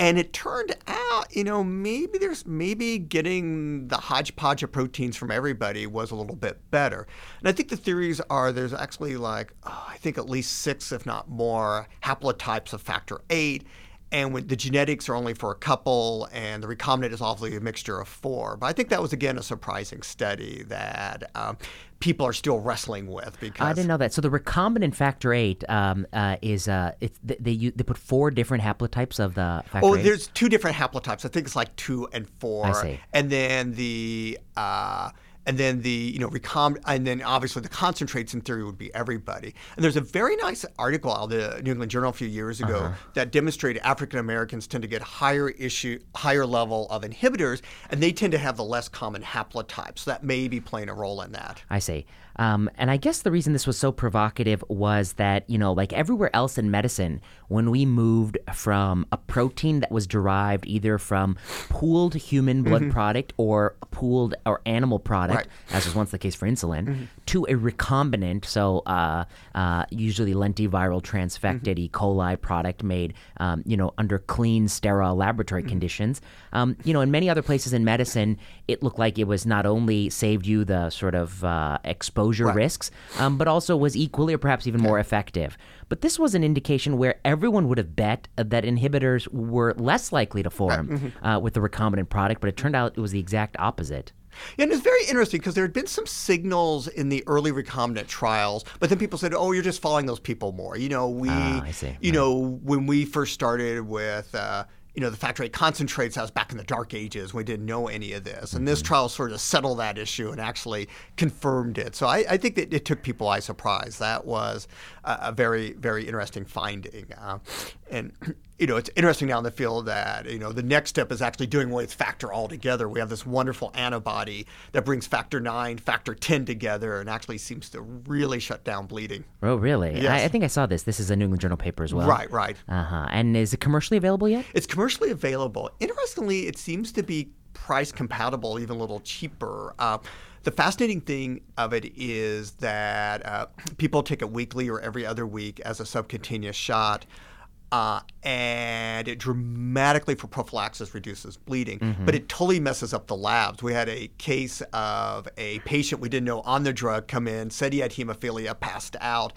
And it turned out, you know, maybe there's maybe getting the hodgepodge of proteins from everybody was a little bit better. And I think the theories are there's actually like, oh, I think at least six, if not more, haplotypes of factor eight and when the genetics are only for a couple, and the recombinant is awfully a mixture of four. But I think that was again a surprising study that um, people are still wrestling with. Because I didn't know that. So the recombinant factor eight um, uh, is uh, it's they, they they put four different haplotypes of the factor. Oh, eight? there's two different haplotypes. I think it's like two and four. I see. And then the uh, and then the you know recom and then obviously the concentrates in theory would be everybody. And there's a very nice article out of the New England Journal a few years ago uh-huh. that demonstrated African Americans tend to get higher issue higher level of inhibitors, and they tend to have the less common haplotypes. So that may be playing a role in that. I see. Um, and I guess the reason this was so provocative was that, you know, like everywhere else in medicine, when we moved from a protein that was derived either from pooled human blood mm-hmm. product or pooled or animal product, right. as was once the case for insulin, mm-hmm. to a recombinant, so uh, uh, usually lentiviral transfected mm-hmm. E. coli product made, um, you know, under clean, sterile laboratory mm-hmm. conditions. Um, you know, in many other places in medicine, it looked like it was not only saved you the sort of uh, exposure exposure right. risks, um, but also was equally or perhaps even more effective. But this was an indication where everyone would have bet that inhibitors were less likely to form right. mm-hmm. uh, with the recombinant product, but it turned out it was the exact opposite. Yeah, and it's very interesting because there had been some signals in the early recombinant trials, but then people said, "Oh, you're just following those people more." You know, we, ah, you right. know, when we first started with. Uh, you know, the factor eight concentrates that was back in the dark ages. We didn't know any of this. And this mm-hmm. trial sort of settled that issue and actually confirmed it. So I, I think that it took people by surprise. That was a, a very, very interesting finding. Uh, and you know, it's interesting now in the field that, you know, the next step is actually doing away with factor altogether. We have this wonderful antibody that brings factor 9, factor 10 together and actually seems to really shut down bleeding. Oh, really? Yes. I, I think I saw this. This is a New England Journal paper as well. Right, right. Uh-huh. And is it commercially available yet? It's commercially available. Interestingly, it seems to be price compatible, even a little cheaper. Uh, the fascinating thing of it is that uh, people take it weekly or every other week as a subcutaneous shot. Uh, and it dramatically for prophylaxis reduces bleeding, mm-hmm. but it totally messes up the labs. We had a case of a patient we didn't know on the drug come in, said he had hemophilia, passed out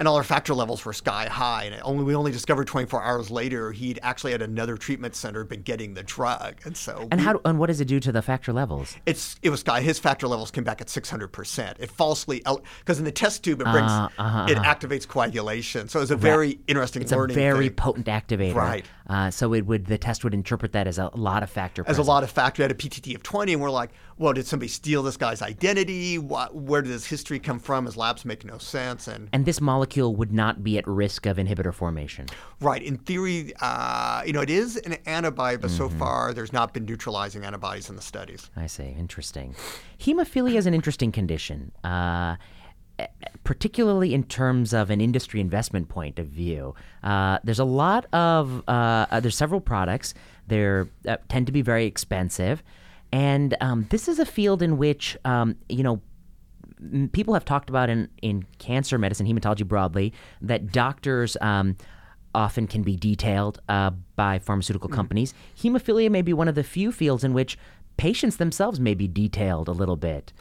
and all our factor levels were sky high. And only we only discovered 24 hours later he'd actually at another treatment center been getting the drug. And so and we, how and what does it do to the factor levels? It's it was sky. His factor levels came back at 600 percent. It falsely because in the test tube it brings uh, uh-huh, it uh-huh. activates coagulation. So it's a very interesting. It's a very thing. potent activator. Right. Uh, so it would the test would interpret that as a lot of factor. As present. a lot of factor. At a PTT of 20, and we're like, well, did somebody steal this guy's identity? What, where did his history come from? His labs make no sense. And and this molecule would not be at risk of inhibitor formation. Right. In theory, uh, you know, it is an antibody, but so Mm-hmm. far there's not been neutralizing antibodies in the studies. I see. Interesting. Hemophilia is an interesting condition, uh, particularly in terms of an industry investment point of view. Uh, there's a lot of uh, uh, there's several products. They uh, tend to be very expensive, and um, this is a field in which um, you know people have talked about in, in cancer medicine, hematology broadly, that doctors um, often can be detailed uh, by pharmaceutical companies. Hemophilia may be one of the few fields in which patients themselves may be detailed a little bit.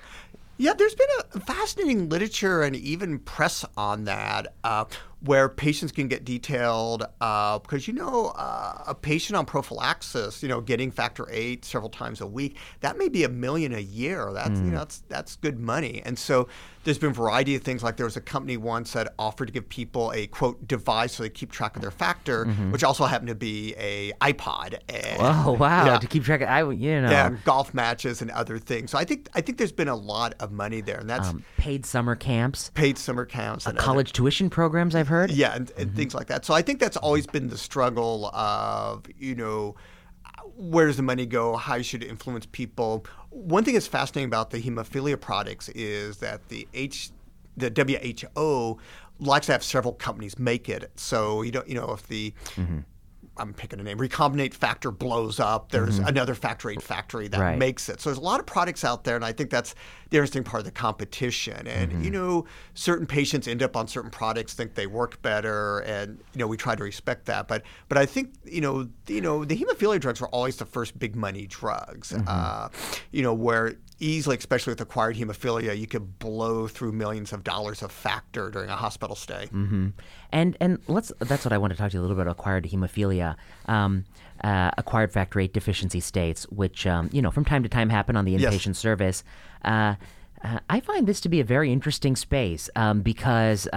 Yeah, there's been a fascinating literature and even press on that, uh, where patients can get detailed uh, because you know uh, a patient on prophylaxis, you know, getting factor eight several times a week, that may be a million a year. That's you know that's that's good money. And so there's been a variety of things. Like there was a company once that offered to give people a quote device so they keep track of their factor, mm-hmm. which also happened to be a iPod. And, Oh wow! Yeah. To keep track, of, I you know, yeah, golf matches and other things. So I think I think there's been a lot of money there, and that's um, paid summer camps, paid summer camps uh, and other- college tuition programs. I've heard. yeah, and, and mm-hmm. things like that. So I think that's always been the struggle of you know where does the money go? How should it influence people? One thing that's fascinating about the hemophilia products is that the H, the WHO likes to have several companies make it. So you don't you know if the mm-hmm. I'm picking a name. Recombinate factor blows up. There's another factor eight factory that Mm-hmm. Right. makes it. So there's a lot of products out there, and I think that's the interesting part of the competition. And Mm-hmm. you know, certain patients end up on certain products, think they work better, and you know, we try to respect that. But but I think you know, you know, the hemophilia drugs were always the first big money drugs. Mm-hmm. Uh, you know, where easily, especially with acquired hemophilia, you could blow through millions of dollars of factor during a hospital stay. hmm And and let's that's what I want to talk to you a little bit about acquired hemophilia, um, uh, acquired factor eight deficiency states, which um, you know from time to time happen on the Yes. inpatient service. Uh, uh, I find this to be a very interesting space um, because.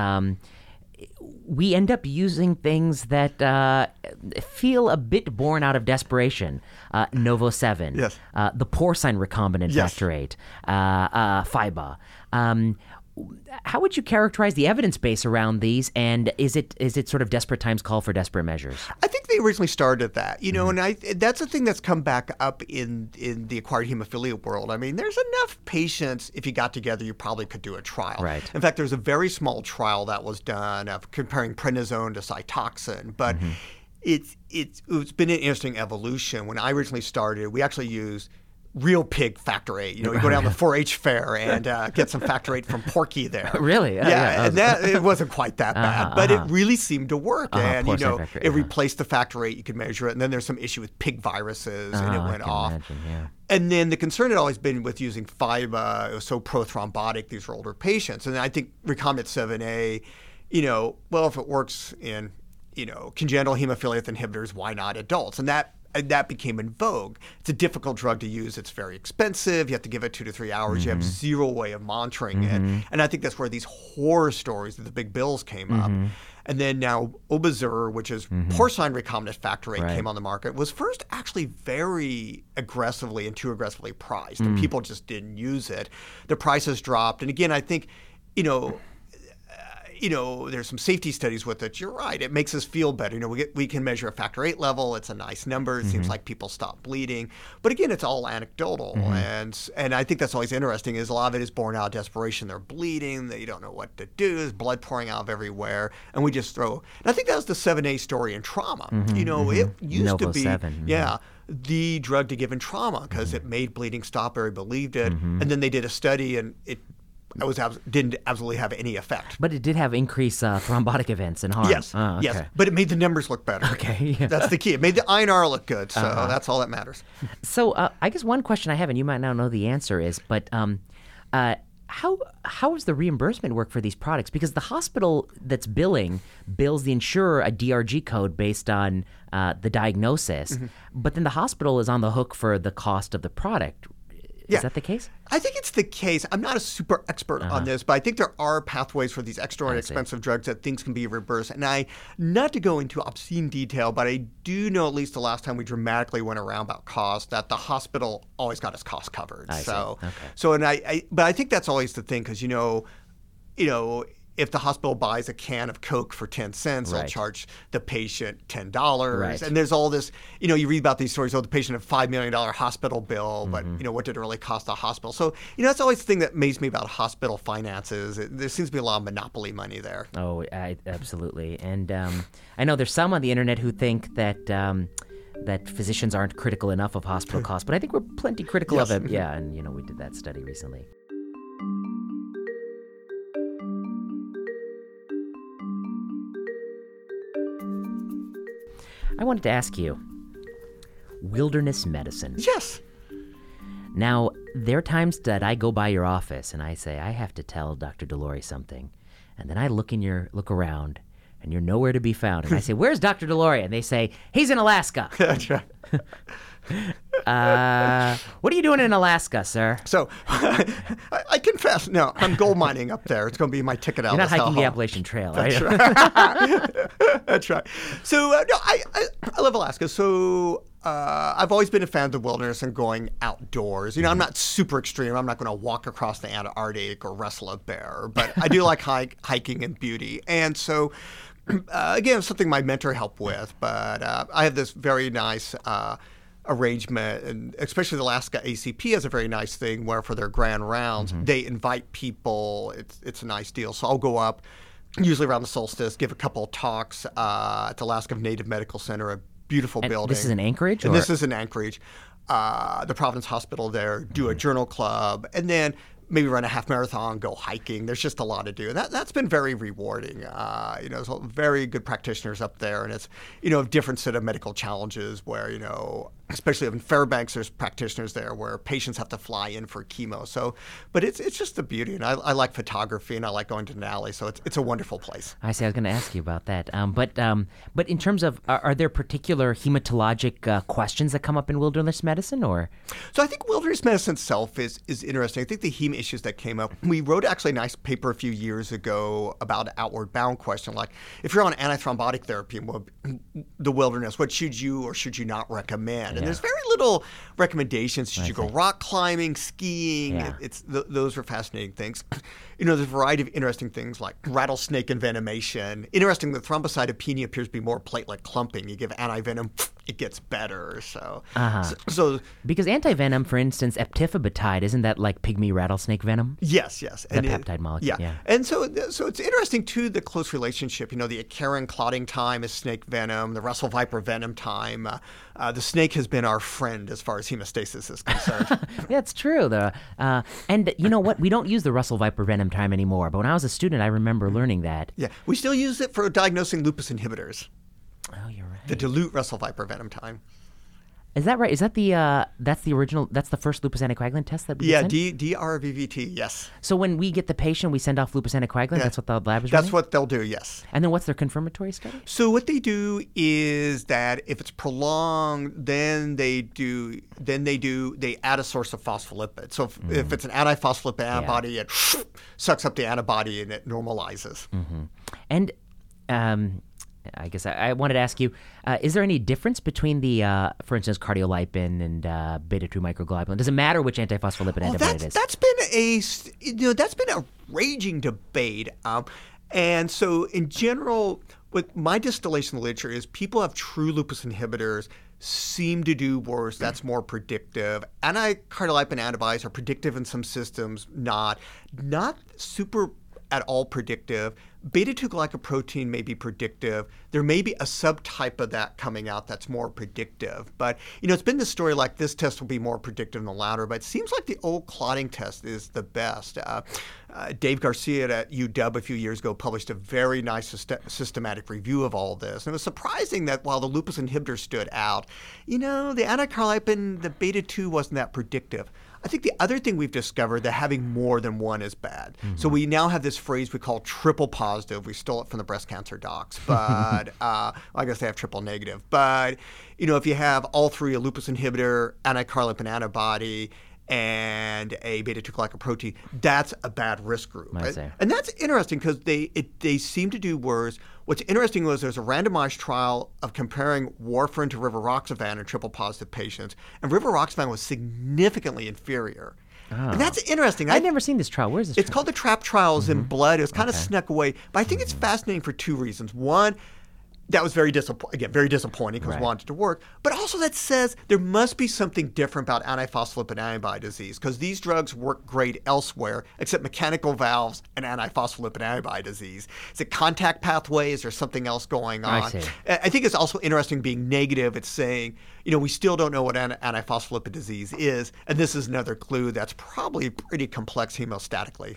We end up using things that uh, feel a bit born out of desperation. Uh, Novo 7, Yes. uh, the porcine recombinant Yes. factor 8, uh, uh, FEIBA. Um, how would you characterize the evidence base around these, and is it is it sort of desperate times call for desperate measures? I think they originally started at that, you know, Mm-hmm. and I that's a thing that's come back up in in the acquired hemophilia world. I mean, there's enough patients if you got together, you probably could do a trial. Right. In fact, there's a very small trial that was done of comparing prednisone to Cytoxan, but Mm-hmm. it's it's it's been an interesting evolution. When I originally started, we actually used real pig factor eight. You know, you go down the 4-H fair and uh, get some factor eight from Porky there. Really? Yeah, Oh, yeah. and that it wasn't quite that bad, Uh-huh, but uh-huh. it really seemed to work. Uh-huh, and you know, factor it uh-huh. replaced the factor eight. You could measure it, and then there's some issue with pig viruses, and it Oh, I went off. imagine, yeah. And then the concern had always been with using FEIBA. It was so prothrombotic. These were older patients, and I think recombinant 7A. You know, well, if it works in you know congenital hemophilia inhibitors, why not adults? And that that became in vogue. It's a difficult drug to use. It's very expensive. You have to give it two to three hours. You have mm-hmm. zero way of monitoring it. Mm-hmm. And I think that's where these horror stories of the big bills came up. Mm-hmm. And then now Obizur, which is porcine recombinant factor eight, Right. came on the market, was first actually very aggressively and too aggressively priced. And mm. people just didn't use it. The prices dropped. And again, I think, you know, you know, there's some safety studies with it. You're right. It makes us feel better. You know, we get, we can measure a factor eight level. It's a nice number. It seems mm-hmm. like people stop bleeding. But again, it's all anecdotal, mm-hmm. and and I think that's always interesting. Is a lot of it is born out of desperation. They're bleeding. They don't know what to do. There's blood pouring out of everywhere, and we just throw. And I think that was the seven A story in trauma. Mm-hmm. You know, it used to be 7, mhm. yeah the drug to give in trauma because it made bleeding stop. Everybody believed it, and then they did a study, and it. It was didn't absolutely have any effect. But it did have increased uh, thrombotic events and harm. Yes, Oh, okay. yes, but it made the numbers look better. Okay, yeah. that's the key. It made the INR look good, so that's all that matters. So uh, I guess one question I have, and you might not know the answer, is, but um, uh, how how does the reimbursement work for these products? Because the hospital that's billing bills the insurer a DRG code based on uh, the diagnosis, Mm-hmm. but then the hospital is on the hook for the cost of the product. Is that the case? I think it's the case. I'm not a super expert on uh-huh. this, but I think there are pathways for these extraordinary see. expensive drugs that things can be reversed. And I, not to go into obscene detail, but I do know at least the last time we dramatically went around about cost, that the hospital always got its cost covered. I so, Okay. so and I, I, but I think that's always the thing because you know, you know, if the hospital buys a can of Coke for 10 cents, they'll charge the patient $10. Right. And there's all this, you know, you read about these stories, oh, the patient had a $5 million hospital bill, but, Mm-hmm. you know, what did it really cost the hospital? So, you know, that's always the thing that amazed me about hospital finances. It, there seems to be a lot of monopoly money there. Oh, I, absolutely. And um, I know there's some on the internet who think that um, that physicians aren't critical enough of hospital costs, but I think we're plenty critical of Yes. it. Yeah, and you know we did that study recently. I wanted to ask you, wilderness medicine. Yes. Now, there are times that I go by your office and I say, I have to tell Dr. DeLoughery something. And then I look in your look around and you're nowhere to be found. And I say, Where's Dr. DeLoughery? And they say, He's in Alaska. That's right. Uh, what are you doing in Alaska, sir? So I, I confess, no, I'm gold mining up there. It's going to be my ticket out. You're not hiking the. Appalachian Trail, That's right? That's right. So uh, no, I, I I love Alaska. So uh, I've always been a fan of the wilderness and going outdoors. You know, I'm not super extreme. I'm not going to walk across the Antarctic or wrestle a bear, but I do like hike, hiking and beauty. And so. Uh, again, something my mentor helped with, but uh, I have this very nice uh, arrangement, and especially the Alaska ACP has a very nice thing where for their grand rounds, they invite people. It's it's a nice deal. So I'll go up, usually around the solstice, give a couple of talks uh, at the Alaska Native Medical Center, a beautiful And building. this is in Anchorage? And or- this is in Anchorage. Uh, the Providence Hospital there, do a journal club, and then maybe run a half marathon, go hiking. There's just a lot to do, and that that's been very rewarding. Uh, you know, there's very good practitioners up there, and it's you know a different set of medical challenges where you know, especially in Fairbanks, there's practitioners there where patients have to fly in for chemo. So, but it's it's just the beauty, and I, I like photography, and I like going to Denali, so it's it's a wonderful place. I see. I was going to ask you about that. Um, but um, but in terms of, are, are there particular hematologic uh, questions that come up in wilderness medicine, or So I think wilderness medicine itself is is interesting. I think the heme issues that came up. We wrote actually a nice paper a few years ago about an outward bound question, like if you're on antithrombotic therapy in the wilderness, what should you or should you not recommend? And there's very little recommendations. Should you go rock climbing, skiing? Yeah. It's th- those are fascinating things. You know, there's a variety of interesting things like rattlesnake envenomation. Interesting, the thrombocytopenia appears to be more platelet clumping. You give antivenom, it gets better. So, Uh-huh. so, so because antivenom, for instance, eptifibatide, isn't that like pygmy rattlesnake venom? Yes, yes. The peptide molecule, yeah. And so, so it's interesting too the close relationship. You know, the ecarin clotting time is snake venom. The Russell Viper venom time. Uh, uh, the snake has been our friend as far as hemostasis is concerned. That's true. The uh, and you know what? We don't use the Russell Viper venom time anymore. But when I was a student, I remember mm-hmm. learning that. yeah, we still use it for diagnosing lupus inhibitors. Oh, you're right. The dilute Russell Viper venom time. Is that right? Is that the uh, that's the original? That's the first lupus anticoagulant test that we Yeah? D- DRVVT. Yes, So when we get the patient, we send off lupus anticoagulant. That's what the lab is. that's running? what they'll do. Yes. And then what's their confirmatory study? So what they do is that if it's prolonged, then they do then they do they add a source of phospholipid. So if, if it's an antiphospholipid antibody, it sucks up the antibody and it normalizes. And um, I guess I, I wanted to ask you: uh, Is there any difference between the, uh, for instance, cardiolipin and uh, beta two microglobulin? Does it matter which antiphospholipid Well, antibody that's it is? that's been a you know that's been a raging debate, um, and so in general, what my distillation of literature is, people have true lupus inhibitors seem to do worse. That's more predictive. Anticardiolipin antibodies are predictive in some systems, not not super at all predictive. Beta 2 glycoprotein may be predictive. There may be a subtype of that coming out that's more predictive. But, you know, it's been the story like this test will be more predictive than the latter, but it seems like the old clotting test is the best. Uh, uh, Dave Garcia at UW a few years ago published a very nice syst- systematic review of all this. And it was surprising that while the lupus inhibitor stood out, you know, the anticardiolipin, the beta 2 wasn't that predictive. I think the other thing we've discovered that having more than one is bad. So we now have this phrase we call triple positive. We stole it from the breast cancer docs, but uh, I guess they have triple negative. But you know, if you have all three, a lupus inhibitor, anticardiolipin antibody, and a beta 2 glycoprotein, that's a bad risk group. Right? And that's interesting because they it, they seem to do worse. What's interesting was there's a randomized trial of comparing warfarin to rivaroxaban in triple positive patients, and rivaroxaban was significantly inferior. And that's interesting. I've never seen this trial. Where's this? It's trial? called the Trap Trials Mm-hmm. in Blood. It was kind of snuck away, but I think it's fascinating for two reasons. One, that was very disappointing. Again, very disappointing because Right. wanted to work. But also that says there must be something different about antiphospholipid antibody disease because these drugs work great elsewhere, except mechanical valves and antiphospholipid antibody disease. Is it contact pathways or something else going I on? see. I I think it's also interesting being negative. It's saying, you know, we still don't know what an- antiphospholipid disease is, and this is another clue that's probably pretty complex hemostatically.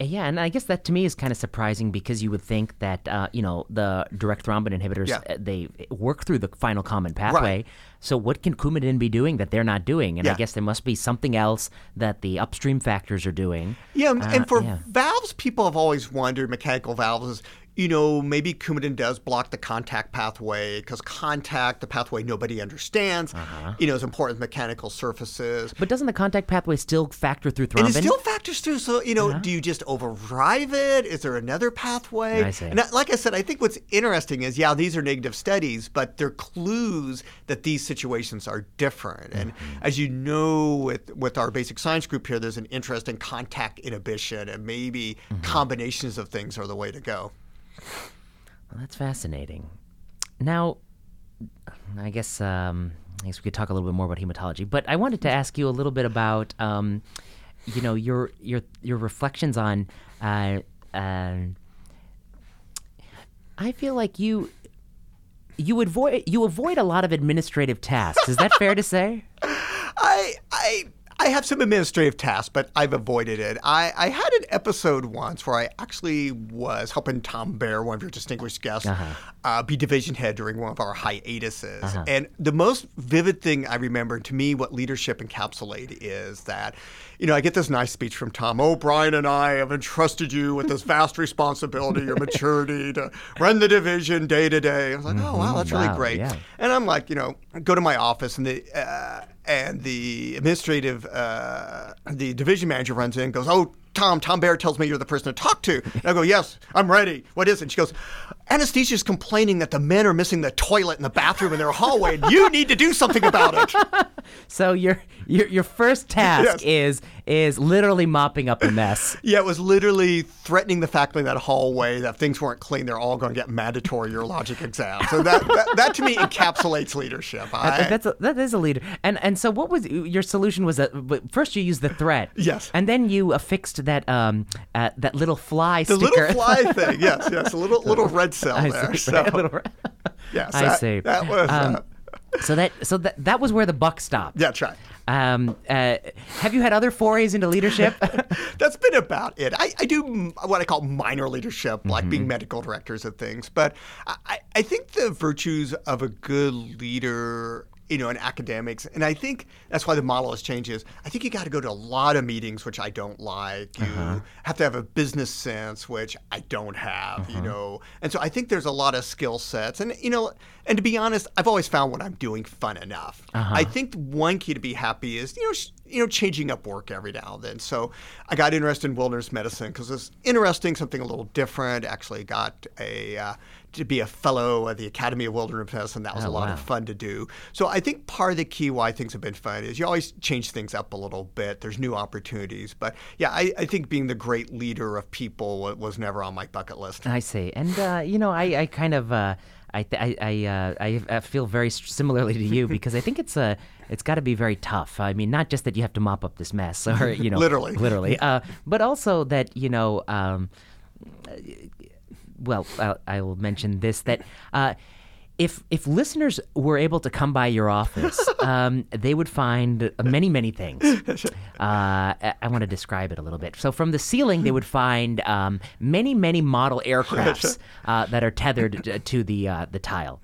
Yeah, and I guess that to me is kind of surprising because you would think that uh, you know the direct thrombin inhibitors Yeah. uh, they work through the final common pathway. So what can Coumadin be doing that they're not doing? And I guess there must be something else that the upstream factors are doing. Yeah, Uh, and for yeah. valves, people have always wondered mechanical valves is, you know, maybe Coumadin does block the contact pathway because contact, the pathway nobody understands, Uh-huh. you know, is important mechanical surfaces. But doesn't the contact pathway still factor through thrombin? And it still factors through. So, you know, do you just overdrive it? Is there another pathway? I see. And like I said, I think what's interesting is, yeah, these are negative studies, but they're clues that these situations are different. And Mm-hmm. as you know, with, with our basic science group here, there's an interest in contact inhibition, and maybe Mm-hmm. combinations of things are the way to go. Well, that's fascinating. Now, I guess um, I guess we could talk a little bit more about hematology, but I wanted to ask you a little bit about, um, you know, your your your reflections on. Uh, uh, I feel like you you avoid you avoid a lot of administrative tasks. Is that fair to say? I I I have some administrative tasks, but I've avoided it. I, I had an episode once where I actually was helping Tom Beer, one of your distinguished guests, uh be division head during one of our hiatuses. And the most vivid thing I remember, to me, what leadership encapsulate is that, you know, I get this nice speech from Tom. O'Brien and I have entrusted you with this vast responsibility, your maturity to run the division day to day. I was like, oh wow, that's really great. yeah. And I'm like, you know, go to my office, and the uh, and the administrative, uh, the division manager runs in, and goes, "Oh, Tom, Tom Beer tells me you're the person to talk to." And I go, "Yes, I'm ready. What is it?" And she goes, "Anesthesia's complaining that the men are missing the toilet in the bathroom in their hallway, and you need to do something about it." So your your your first task Yes. is is literally mopping up the mess. Yeah, it was literally threatening the faculty in that hallway that things weren't clean, they're all going to get mandatory urologic exams. So that, that, that to me encapsulates leadership. I, Uh, That's a, that is a leader. And and so what was your solution? Was that first you used the threat, Yes. and then you affixed that um uh, that little fly the sticker. little fly thing, yes, yes, a little little red cell I there. see, So, right, yes, I that, see. That was, Um, uh, so that so that that was where the buck stopped. yeah, try. Um, uh, have you had other forays into leadership? That's been about it. I, I do what I call minor leadership, like Mm-hmm. being medical directors of things. But I, I- I think the virtues of a good leader, you know, in academics, and I think that's why the model has changed. Is I think you got to go to a lot of meetings, which I don't like. You Uh-huh. have to have a business sense, which I don't have. Uh-huh. You know, and so I think there's a lot of skill sets, and you know, and to be honest, I've always found what I'm doing fun enough. Uh-huh. I think one key to be happy is you know. sh- you know, changing up work every now and then. So I got interested in wilderness medicine because it's interesting, something a little different. Actually, got a uh, to be a fellow at the Academy of Wilderness Medicine. That was Oh, a lot wow. of fun to do. So I think part of the key why things have been fun is you always change things up a little bit. There's new opportunities, but yeah, I, I think being the great leader of people was never on my bucket list. I see, and uh, you know, I, I kind of. Uh, I, th- I, I, uh, I, I feel very similarly to you because I think it's a it's got to be very tough. I mean, not just that you have to mop up this mess, or you know, Literally. literally, uh, but also that you know, um, well, I'll, I will mention this that uh, if if listeners were able to come by your office, um, they would find many many things. Uh, I, I want to describe it a little bit. So from the ceiling, they would find um, many many model aircrafts uh, that are tethered to the uh, the tile.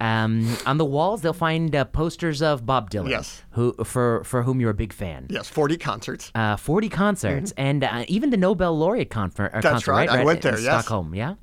Um, on the walls, they'll find uh, posters of Bob Dylan, Yes. who for for whom you're a big fan. Yes, 40 concerts. Uh, 40 concerts and uh, even the Nobel laureate confer- uh, Mm-hmm. That's concert, right. I went in there, yes. Stockholm, yeah.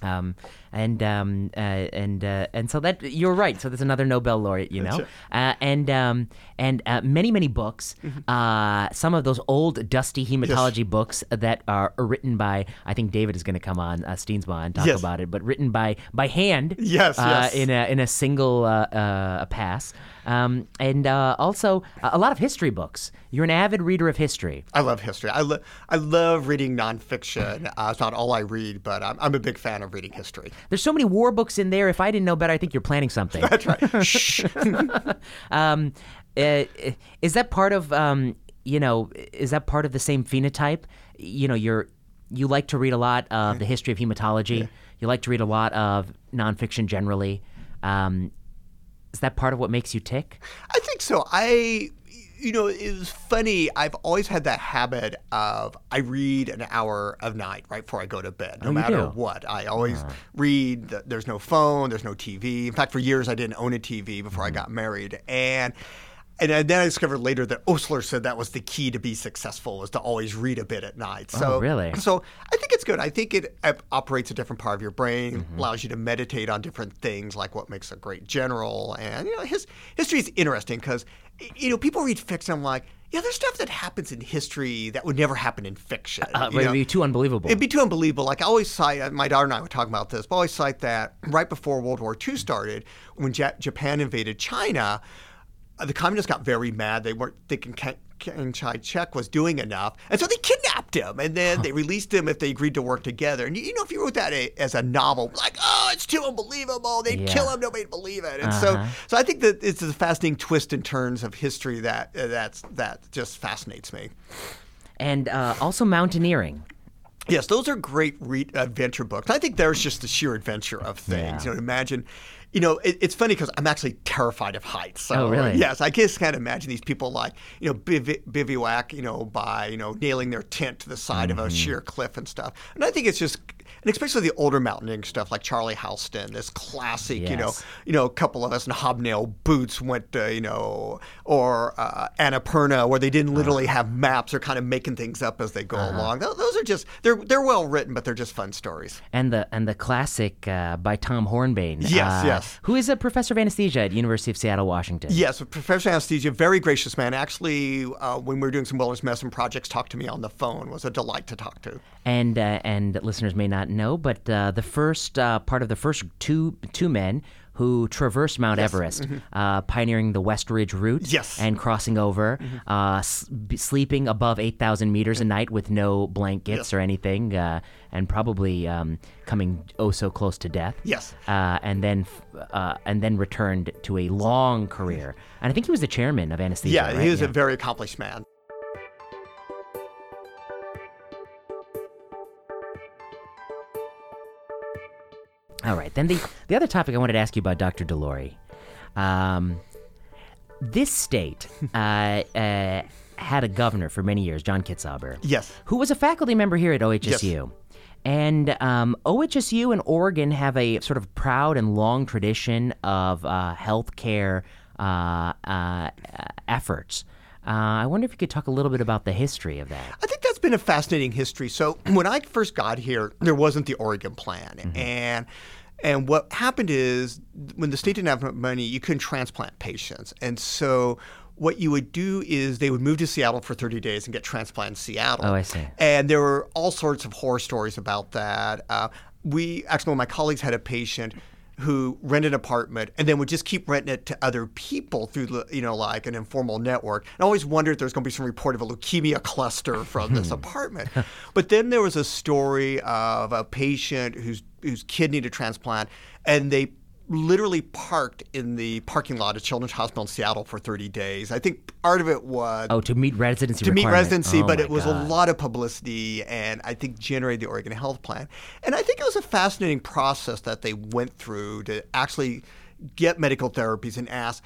Um, and um, uh, and uh, and so that you're right. So there's another Nobel laureate, you know, uh, and um, and uh, many many books. Mm-hmm. Uh, some of those old dusty hematology books that are written by I think David is going to come on uh, Steensma and talk Yes. about it, but written by by hand. Yes, uh, yes. in a in a single uh, uh, pass, um, and uh, also a a lot of history books. You're an avid reader of history. I love history. I, lo- I love reading nonfiction. Uh, it's not all I read, but I'm, I'm a big fan of reading history. There's so many war books in there. If I didn't know better, I think you're planning something. That's right. Shh. um, uh, is that part of um, you know? Is that part of the same phenotype? You know, you're you like to read a lot of the history of hematology. You like to read a lot of nonfiction generally. Um, is that part of what makes you tick? I think so. I, you know, it was funny. I've always had that habit of I read an hour of night right before I go to bed, no Oh, matter do? What. I always read. The, there's no phone. There's no TV. In fact, for years I didn't own a TV before Mm-hmm. I got married, and. And then I discovered later that Osler said that was the key to be successful was to always read a bit at night. So, Oh, really? So I think it's good. I think it operates a different part of your brain, Mm-hmm. allows you to meditate on different things, like what makes a great general. And you know, his history is interesting because you know people read fiction. I'm like, yeah, there's stuff that happens in history that would never happen in fiction. Uh, it'd be too unbelievable. It'd be too unbelievable. Like I always cite, uh, my daughter and I were talking about this, but I always cite that right before World War II started, when Ja- Japan invaded China, uh, the communists got very mad. They weren't thinking Chiang Kai-shek was doing enough, and so they kidnapped him, and then they released him if they agreed to work together. And you, you know, if you wrote that a, as a novel, like, oh, it's too unbelievable, they'd Yeah. kill him, nobody'd believe it. And Uh-huh. so, so I think that it's a fascinating twist and turns of history that uh, that's that just fascinates me. and uh, also mountaineering. Yes, those are great re- adventure books. I think there's just the sheer adventure of things. Yeah. You know, imagine, you know, it, it's funny because I'm actually terrified of heights. So, Oh, really? Yes, I just can't imagine these people like, you know, biv- bivouac, you know, by, you know, nailing their tent to the side Mm-hmm. of a sheer cliff and stuff. And I think it's just, and especially the older mountaineering stuff like Charlie Houston, this classic, you know, you know, a couple of us in hobnail boots went, uh, you know, or uh, Annapurna, where they didn't literally Uh-huh. have maps; they're kind of making things up as they go along. Those, those are just they're they're well written, but they're just fun stories. and the and the classic uh, by Tom Hornbein. Yes, uh, yes. Who is a professor of anesthesia at University of Seattle, Washington. Yes, Professor Anesthesia, very gracious man. Actually, uh, when we were doing some wellness medicine projects, talked to me on the phone. Was a delight to talk to. And and listeners may not know, but uh, the first uh, part of the first two two men who traversed Mount Everest, uh, pioneering the West Ridge route, Mm-hmm. Yes. Mm-hmm. and crossing over, uh, s- sleeping above eight thousand meters a night with no blankets Yes. or anything, uh, and probably um, coming oh so close to death. Yes. uh, and then f- uh, and then returned to a long career. And I think he was the chairman of anesthesia. Yeah, right? he was a very accomplished man. All right. Then the the other topic I wanted to ask you about, Dr. DeLoughery. Um, this state uh, uh, had a governor for many years, John Kitzhaber, Yes. who was a faculty member here at OHSU. And um, OHSU and Oregon have a sort of proud and long tradition of uh, healthcare uh, uh, efforts. Uh, I wonder if you could talk a little bit about the history of that. I think that's been a fascinating history. So when I first got here, there wasn't the Oregon plan, and and what happened is when the state didn't have enough money, you couldn't transplant patients, and so. What you would do is they would move to Seattle for 30 days and get transplanted in Seattle. Oh, I see. And there were all sorts of horror stories about that. Uh, we actually, one of my colleagues had a patient who rent an apartment and then would just keep renting it to other people through, the- you know, like an informal network. And I always wondered if there's going to be some report of a leukemia cluster from this apartment. But then there was a story of a patient whose whose kid needed a transplant, and they literally parked in the parking lot of Children's Hospital in Seattle for 30 days. I think part of it was Oh, to meet residency to meet residency, Oh, but it was God. a lot of publicity and I think generated the Oregon Health Plan. And I think it was a fascinating process that they went through to actually get medical therapies and ask,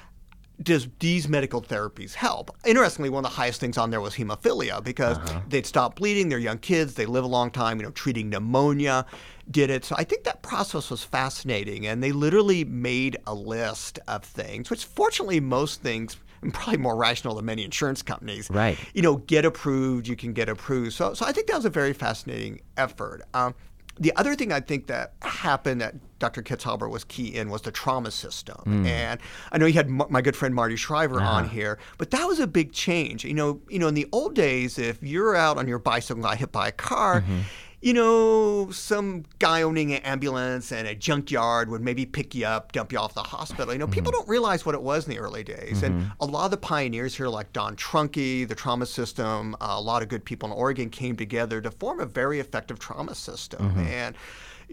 does these medical therapies help? Interestingly, one of the highest things on there was hemophilia because Uh-huh. they'd stop bleeding, they're young kids, they live a long time, you know, treating pneumonia, did it. So I think that process was fascinating. And they literally made a list of things, which fortunately most things, and probably more rational than many insurance companies, Right. you know, get approved, you can get approved. So, so I think that was a very fascinating effort. Um, the other thing I think that happened that Dr. Kitzhaber was key in was the trauma system. Hmm. And I know you had m- my good friend Marty Schreiber Uh-huh. on here, but that was a big change. You know, you know, in the old days, if you're out on your bicycle and got hit by a car, Mm-hmm. You know, some guy owning an ambulance and a junkyard would maybe pick you up, dump you off the hospital. You know, people Mm-hmm. don't realize what it was in the early days. And a lot of the pioneers here, like Don Trunkey, the trauma system, uh, a lot of good people in Oregon came together to form a very effective trauma system. Mm-hmm. And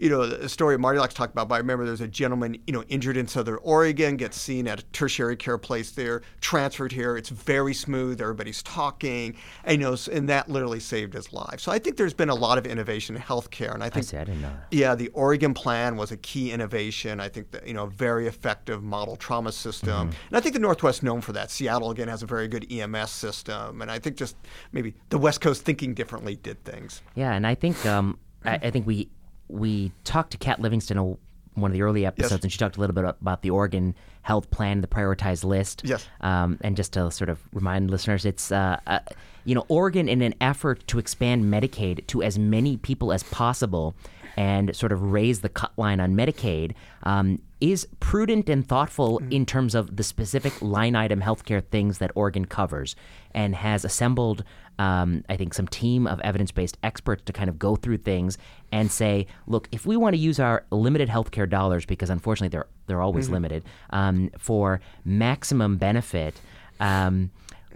you know, the story Marty likes to talk about, but I remember there's a gentleman, you know, injured in Southern Oregon, gets seen at a tertiary care place there, transferred here. It's very smooth. Everybody's talking. And, you know, and that literally saved his life. So I think there's been a lot of innovation in healthcare. And I I think. I didn't yeah, the Oregon plan was a key innovation. I think that you know, very effective model trauma system, and I think the Northwest known for that. Seattle again has a very good EMS system, and I think just maybe the West Coast thinking differently did things. Yeah, and I think um, I, I think we we talked to Kat Livingston in one of the early episodes, and she talked a little bit about the Oregon Health Plan, the prioritized list. Yes. Um, and just to sort of remind listeners, it's uh, uh, you know Oregon in an effort to expand Medicaid to as many people as possible and sort of raise the cut line on Medicaid um, is prudent and thoughtful in terms of the specific line item healthcare things that Oregon covers, and has assembled, um, I think, some team of evidence based experts to kind of go through things and say, look, if we want to use our limited healthcare dollars, because unfortunately they're they're always limited, um, for maximum benefit. Um,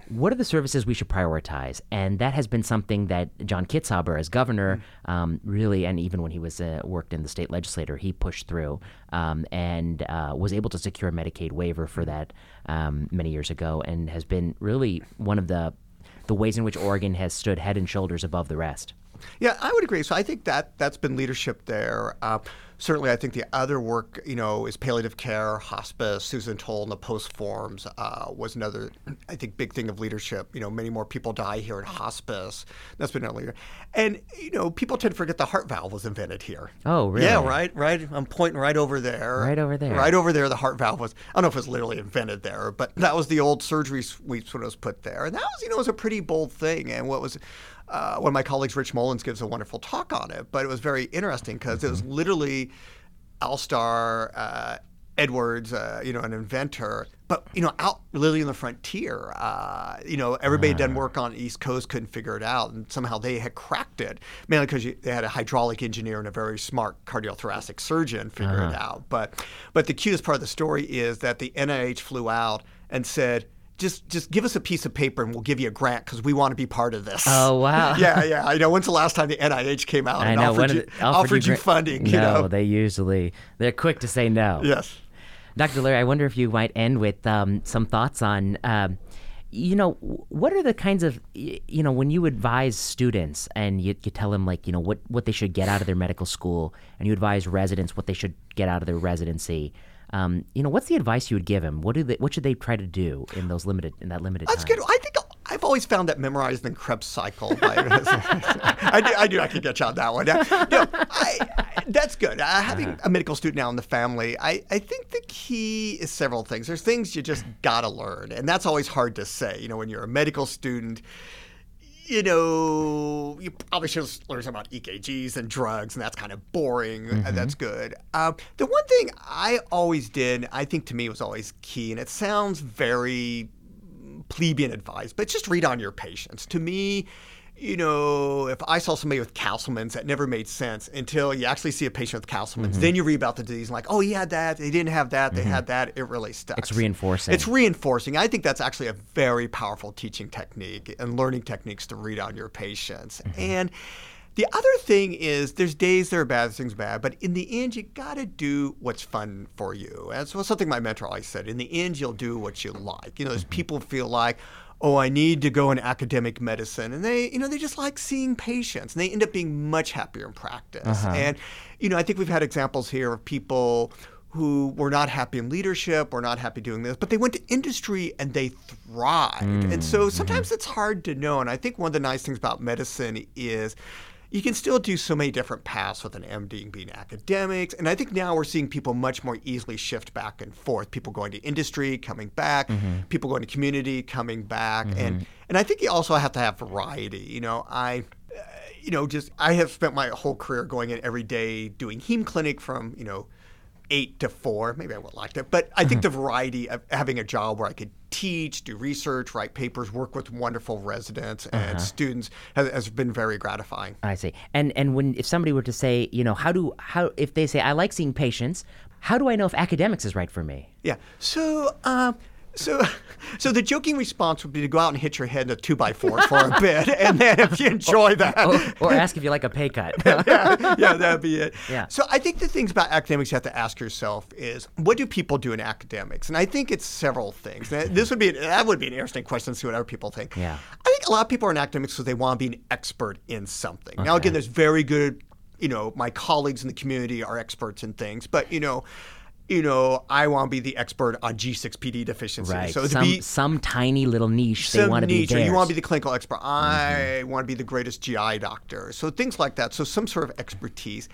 what are the services we should prioritize? And that has been something that John Kitzhaber, as governor, um, really, and even when he was uh, worked in the state legislature, he pushed through um, and uh, was able to secure a Medicaid waiver for that um, many years ago, and has been really one of the the ways in which Oregon has stood head and shoulders above the rest. Yeah, I would agree. So I think that that's been leadership there. Uh, certainly, I think the other work, you know, is palliative care, hospice. Susan Tolle and the POLST forms uh, was another, I think, big thing of leadership. You know, many more people die here in hospice. That's been another leader. And you know, people tend to forget the heart valve was invented here. Oh, really? Yeah, right, right. I'm pointing right over there. Right over there. Right over there. The heart valve was. I don't know if it was literally invented there, but that was the old surgery suite when it was put there, and that was, you know, was a pretty bold thing. And what was uh, one of my colleagues, Rich Mullins, gives a wonderful talk on it, but it was very interesting because it was Mm-hmm. literally Al Starr uh, Edwards, uh, you know, an inventor, but you know, out literally in the frontier. Uh, you know, everybody had done work on East Coast couldn't figure it out, and somehow they had cracked it, mainly because they had a hydraulic engineer and a very smart cardiothoracic surgeon figure Uh-huh. it out. But but the cutest part of the story is that the NIH flew out and said. Just, just give us a piece of paper and we'll give you a grant because we want to be part of this. Oh, wow. yeah, yeah. I know. When's the last time the NIH came out I and know. offered, you, it- offered you gra- funding? No, you know? they usually they're quick to say no. Yes. Dr. Larry, I wonder if you might end with um, some thoughts on, um, you know, what are the kinds of, you know, when you advise students and you, you tell them like, you know, what, what they should get out of their medical school, and you advise residents what they should get out of their residency. Um, you know, what's the advice you would give them? What do they, what should they try to do in those limited, in that limited That's time? good. I think I've always found that memorized the Krebs cycle. By, I, do, I do. I can get you on that one. No, I, I- that's good. Uh, having a medical student now in the family, I, I think the key is several things. There's things you just gotta learn, and that's always hard to say. You know, when you're a medical student. You know, you probably should learn something about EKGs and drugs, and that's kind of boring. Uh, That's good. Um, the one thing I always did, I think to me was always key, and it sounds very plebeian advice, but just read on your patients. To me, you know, if I saw somebody with Castleman's, that never made sense until you actually see a patient with Castleman's. Mm-hmm. Then you read about the disease, and like, oh, he had that, they didn't have that, they had that. It really stuck. It's reinforcing. It's reinforcing. I think that's actually a very powerful teaching technique and learning techniques to read on your patients. Mm-hmm. And the other thing is, there's days that are bad, things bad, but in the end, you got to do what's fun for you. That's something my mentor always said. In the end, you'll do what you like. You know, there's people feel like, oh, I need to go in academic medicine, and they, you know, they just like seeing patients, and they end up being much happier in practice. Uh-huh. And, you know, I think we've had examples here of people who were not happy in leadership or not happy doing this, but they went to industry and they thrived. and so mm-hmm. sometimes it's hard to know. And I think one of the nice things about medicine is you can still do so many different paths with an MD being academics. And I think now we're seeing people much more easily shift back and forth. People going to industry, coming back, mm-hmm. people going to community, coming back. And mm-hmm. and I think you also have to have variety. You know, I you know, just I have spent my whole career going in every day doing heme clinic from you know eight to four. Maybe I would like that, but I think mm-hmm. the variety of having a job where I could teach, do research, write papers, work with wonderful residents and students has, has been very gratifying. I see. And and when if somebody were to say, you know, how do how if they say I like seeing patients, how do I know if academics is right for me? Yeah. So, um, so, so the joking response would be to go out and hit your head in a two by four for a bit, and then if you enjoy that, Or, or ask if you like a pay cut. yeah, yeah, that'd be it. Yeah. So I think the things about academics you have to ask yourself is what do people do in academics? And I think it's several things. This would be that would be an interesting question to see what other people think. Yeah. I think a lot of people are in academics because they want to be an expert in something. Now again, there's very good, you know, my colleagues in the community are experts in things, but you know. You know, I want to be the expert on G6PD deficiency. right. So some be some tiny little niche they want to be theirs. you want to be the clinical expert. Mm-hmm. I want to be the greatest GI doctor. So things like that. So some sort of expertise.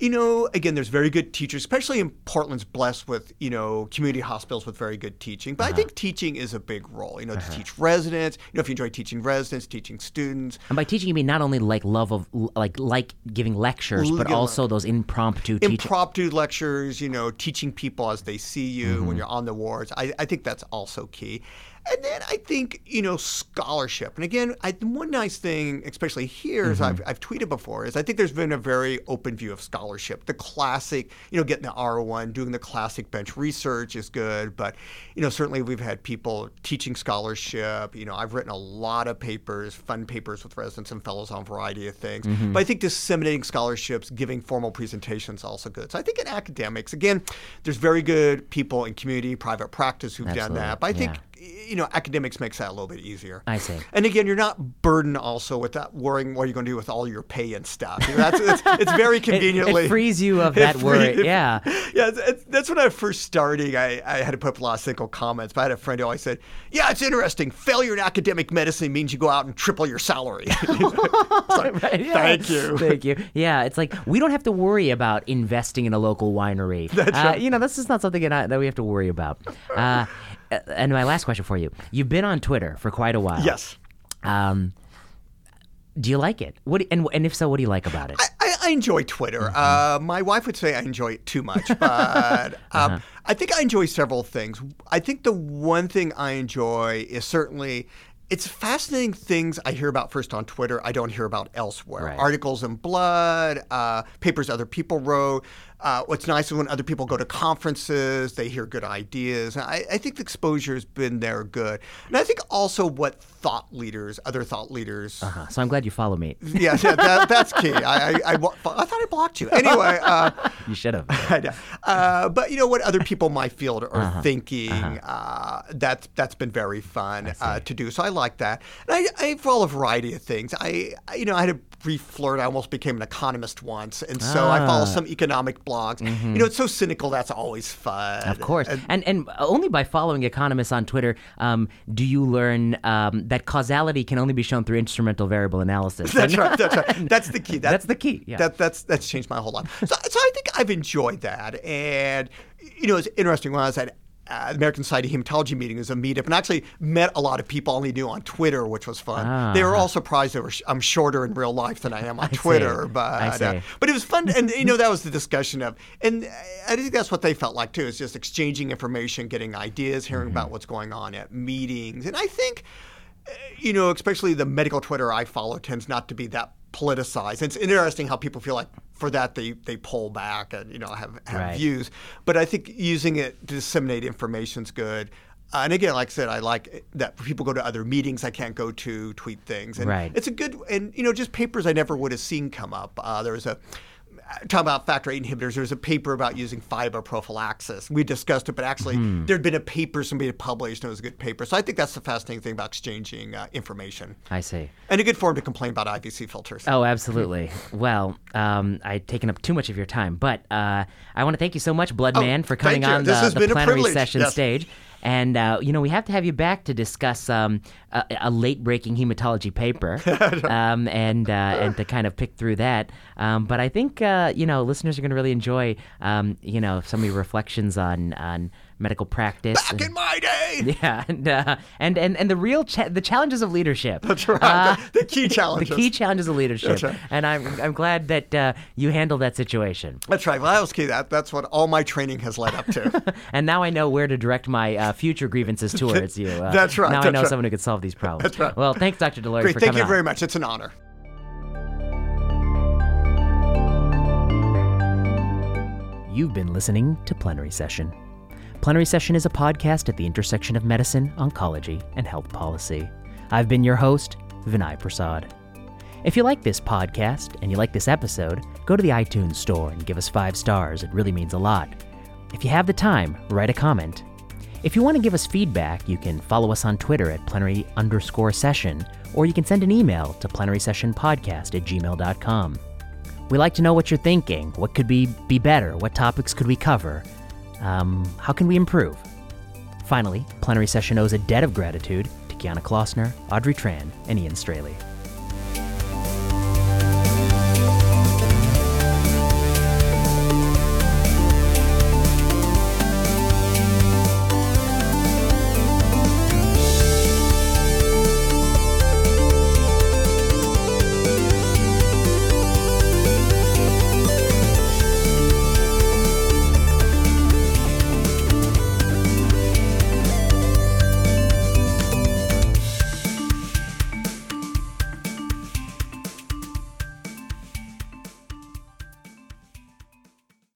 You know, again, there's very good teachers, especially in Portland's blessed with you know community hospitals with very good teaching. But I think teaching is a big role. You know, to teach residents. You know, if you enjoy teaching residents, teaching students. and by teaching you mean not only like love of like like giving lectures, but also those impromptu teaching. impromptu lectures, you know, teaching people as they see you Mm-hmm. when you're on the wards. I, I think that's also key. And then I think, you know, scholarship. And again, I, one nice thing, especially here, Mm-hmm. as I've, I've tweeted before, is I think there's been a very open view of scholarship. The classic, you know, getting the R1, doing the classic bench research is good. But, you know, certainly we've had people teaching scholarship. You know, I've written a lot of papers, fun papers with residents and fellows on a variety of things. Mm-hmm. But I think disseminating scholarships, giving formal presentations also good. So I think in academics, again, there's very good people in community, private practice who've done that. But I think, yeah. You know, academics makes that a little bit easier. I see. And again, you're not burdened also with that worrying what you're going to do with all your pay and stuff. You know, that's, it's, it's very It, conveniently. it frees you of that free- worry. it- yeah. Yeah, it's, it's, that's when I was first starting. I, I had to put up a lot of cynical comments, but I had a friend who always said, Yeah, it's interesting. Failure in academic medicine means you go out and triple your salary. Like, Right, yeah. Thank you. Thank you. Yeah, it's like we don't have to worry about investing in a local winery. That's Uh, right. You know, this is not something that, that we have to worry about. Uh, and my last question for you: You've been on Twitter for quite a while. Yes. Um, do you like it? What and and if so, what do you like about it? I, I, I enjoy Twitter. Uh, my wife would say I enjoy it too much, but um, I think I enjoy several things. I think the one thing I enjoy is certainly. It's fascinating things I hear about first on Twitter. I don't hear about elsewhere. Right. Articles in Blood, uh, papers other people wrote. Uh, what's nice is when other people go to conferences, they hear good ideas. And I, I think the exposure has been there good. And I think also what thought leaders, other thought leaders, Uh, so I'm glad you follow me. yeah, yeah that, that's key. I, I, I, I thought I blocked you. Anyway, uh, You should have. Uh, but you know what other people in my field are thinking. Uh, that's that's been very fun uh, to do. So I like that. And I, I follow a variety of things. I, I you know I had a brief flirt. I almost became an economist once, and so I follow some economic blogs. You know, it's so cynical. That's always fun. Of course, And- and and only by following economists on Twitter um, do you learn um, that causality can only be shown through instrumental variable analysis. That's right. That's right. That's the key. That- That's the key, yeah. That, that's that's changed my whole life. So, so I think I've enjoyed that, and you know, it's interesting when I was at uh, American Society of Hematology meeting is a meetup, and actually met a lot of people I only knew on Twitter, which was fun. They were all surprised that sh- I'm shorter in real life than I am on Ah. see. Twitter, I but see. uh, but it was fun, and you know that was the discussion of, and I think that's what they felt like too. Is just exchanging information, getting ideas, hearing Mm-hmm. about what's going on at meetings, and I think you know, especially the medical Twitter I follow tends not to be that politicized. It's interesting how people feel like for that they, they pull back and you know have, have Right. views. But I think using it to disseminate information is good. Uh, and again, like I said, I like that people go to other meetings I can't go to, tweet things, and Right. it's a good and you know just papers I never would have seen come up. Uh, there was a talking about factor eight inhibitors. There was a paper about using FEIBA prophylaxis. We discussed it, but actually Hmm. there'd been a paper somebody had published, and it was a good paper. So I think that's the fascinating thing about exchanging uh, information I see. and a good forum to complain about IVC filters. Oh, absolutely. Well, um, I've taken up too much of your time, but uh, I want to thank you so much, Blood Oh, Man, for coming on the, the plenary session Yes. stage. And uh, you know, we have to have you back to discuss um, a, a late breaking hematology paper, um, and uh, and to kind of pick through that. Um, but I think uh, you know listeners are going to really enjoy um, you know some of your reflections on on medical practice. Back and- in my day. yeah, and, uh, and and and the real cha- the challenges of leadership. That's right. Uh, the, the key challenges. the key challenges of leadership, That's right. and I'm I'm glad that uh, you handled that situation. That's right. Well, that was key. That that's what all my training has led up to. And now I know where to direct my uh, future grievances towards you. Uh, That's right, Now I know right. someone who could solve these problems. That's right. Well, thanks, Dr. DeLoughery, Great. for Thank coming you on. very much. It's an honor. You've been listening to Plenary Session. Plenary Session is a podcast at the intersection of medicine, oncology, and health policy. I've been your host, Vinay Prasad. If you like this podcast and you like this episode, go to the iTunes store and give us five stars. It really means a lot. If you have the time, write a comment. If you want to give us feedback, you can follow us on Twitter at plenary underscore session, or you can send an email to plenarysessionpodcast at gmail.com. We like to know what you're thinking. What could be, be better? What topics could we cover? Um, how can we improve? Finally, Plenary Session owes a debt of gratitude to Kiana Klossner, Audrey Tran, and Ian Straley.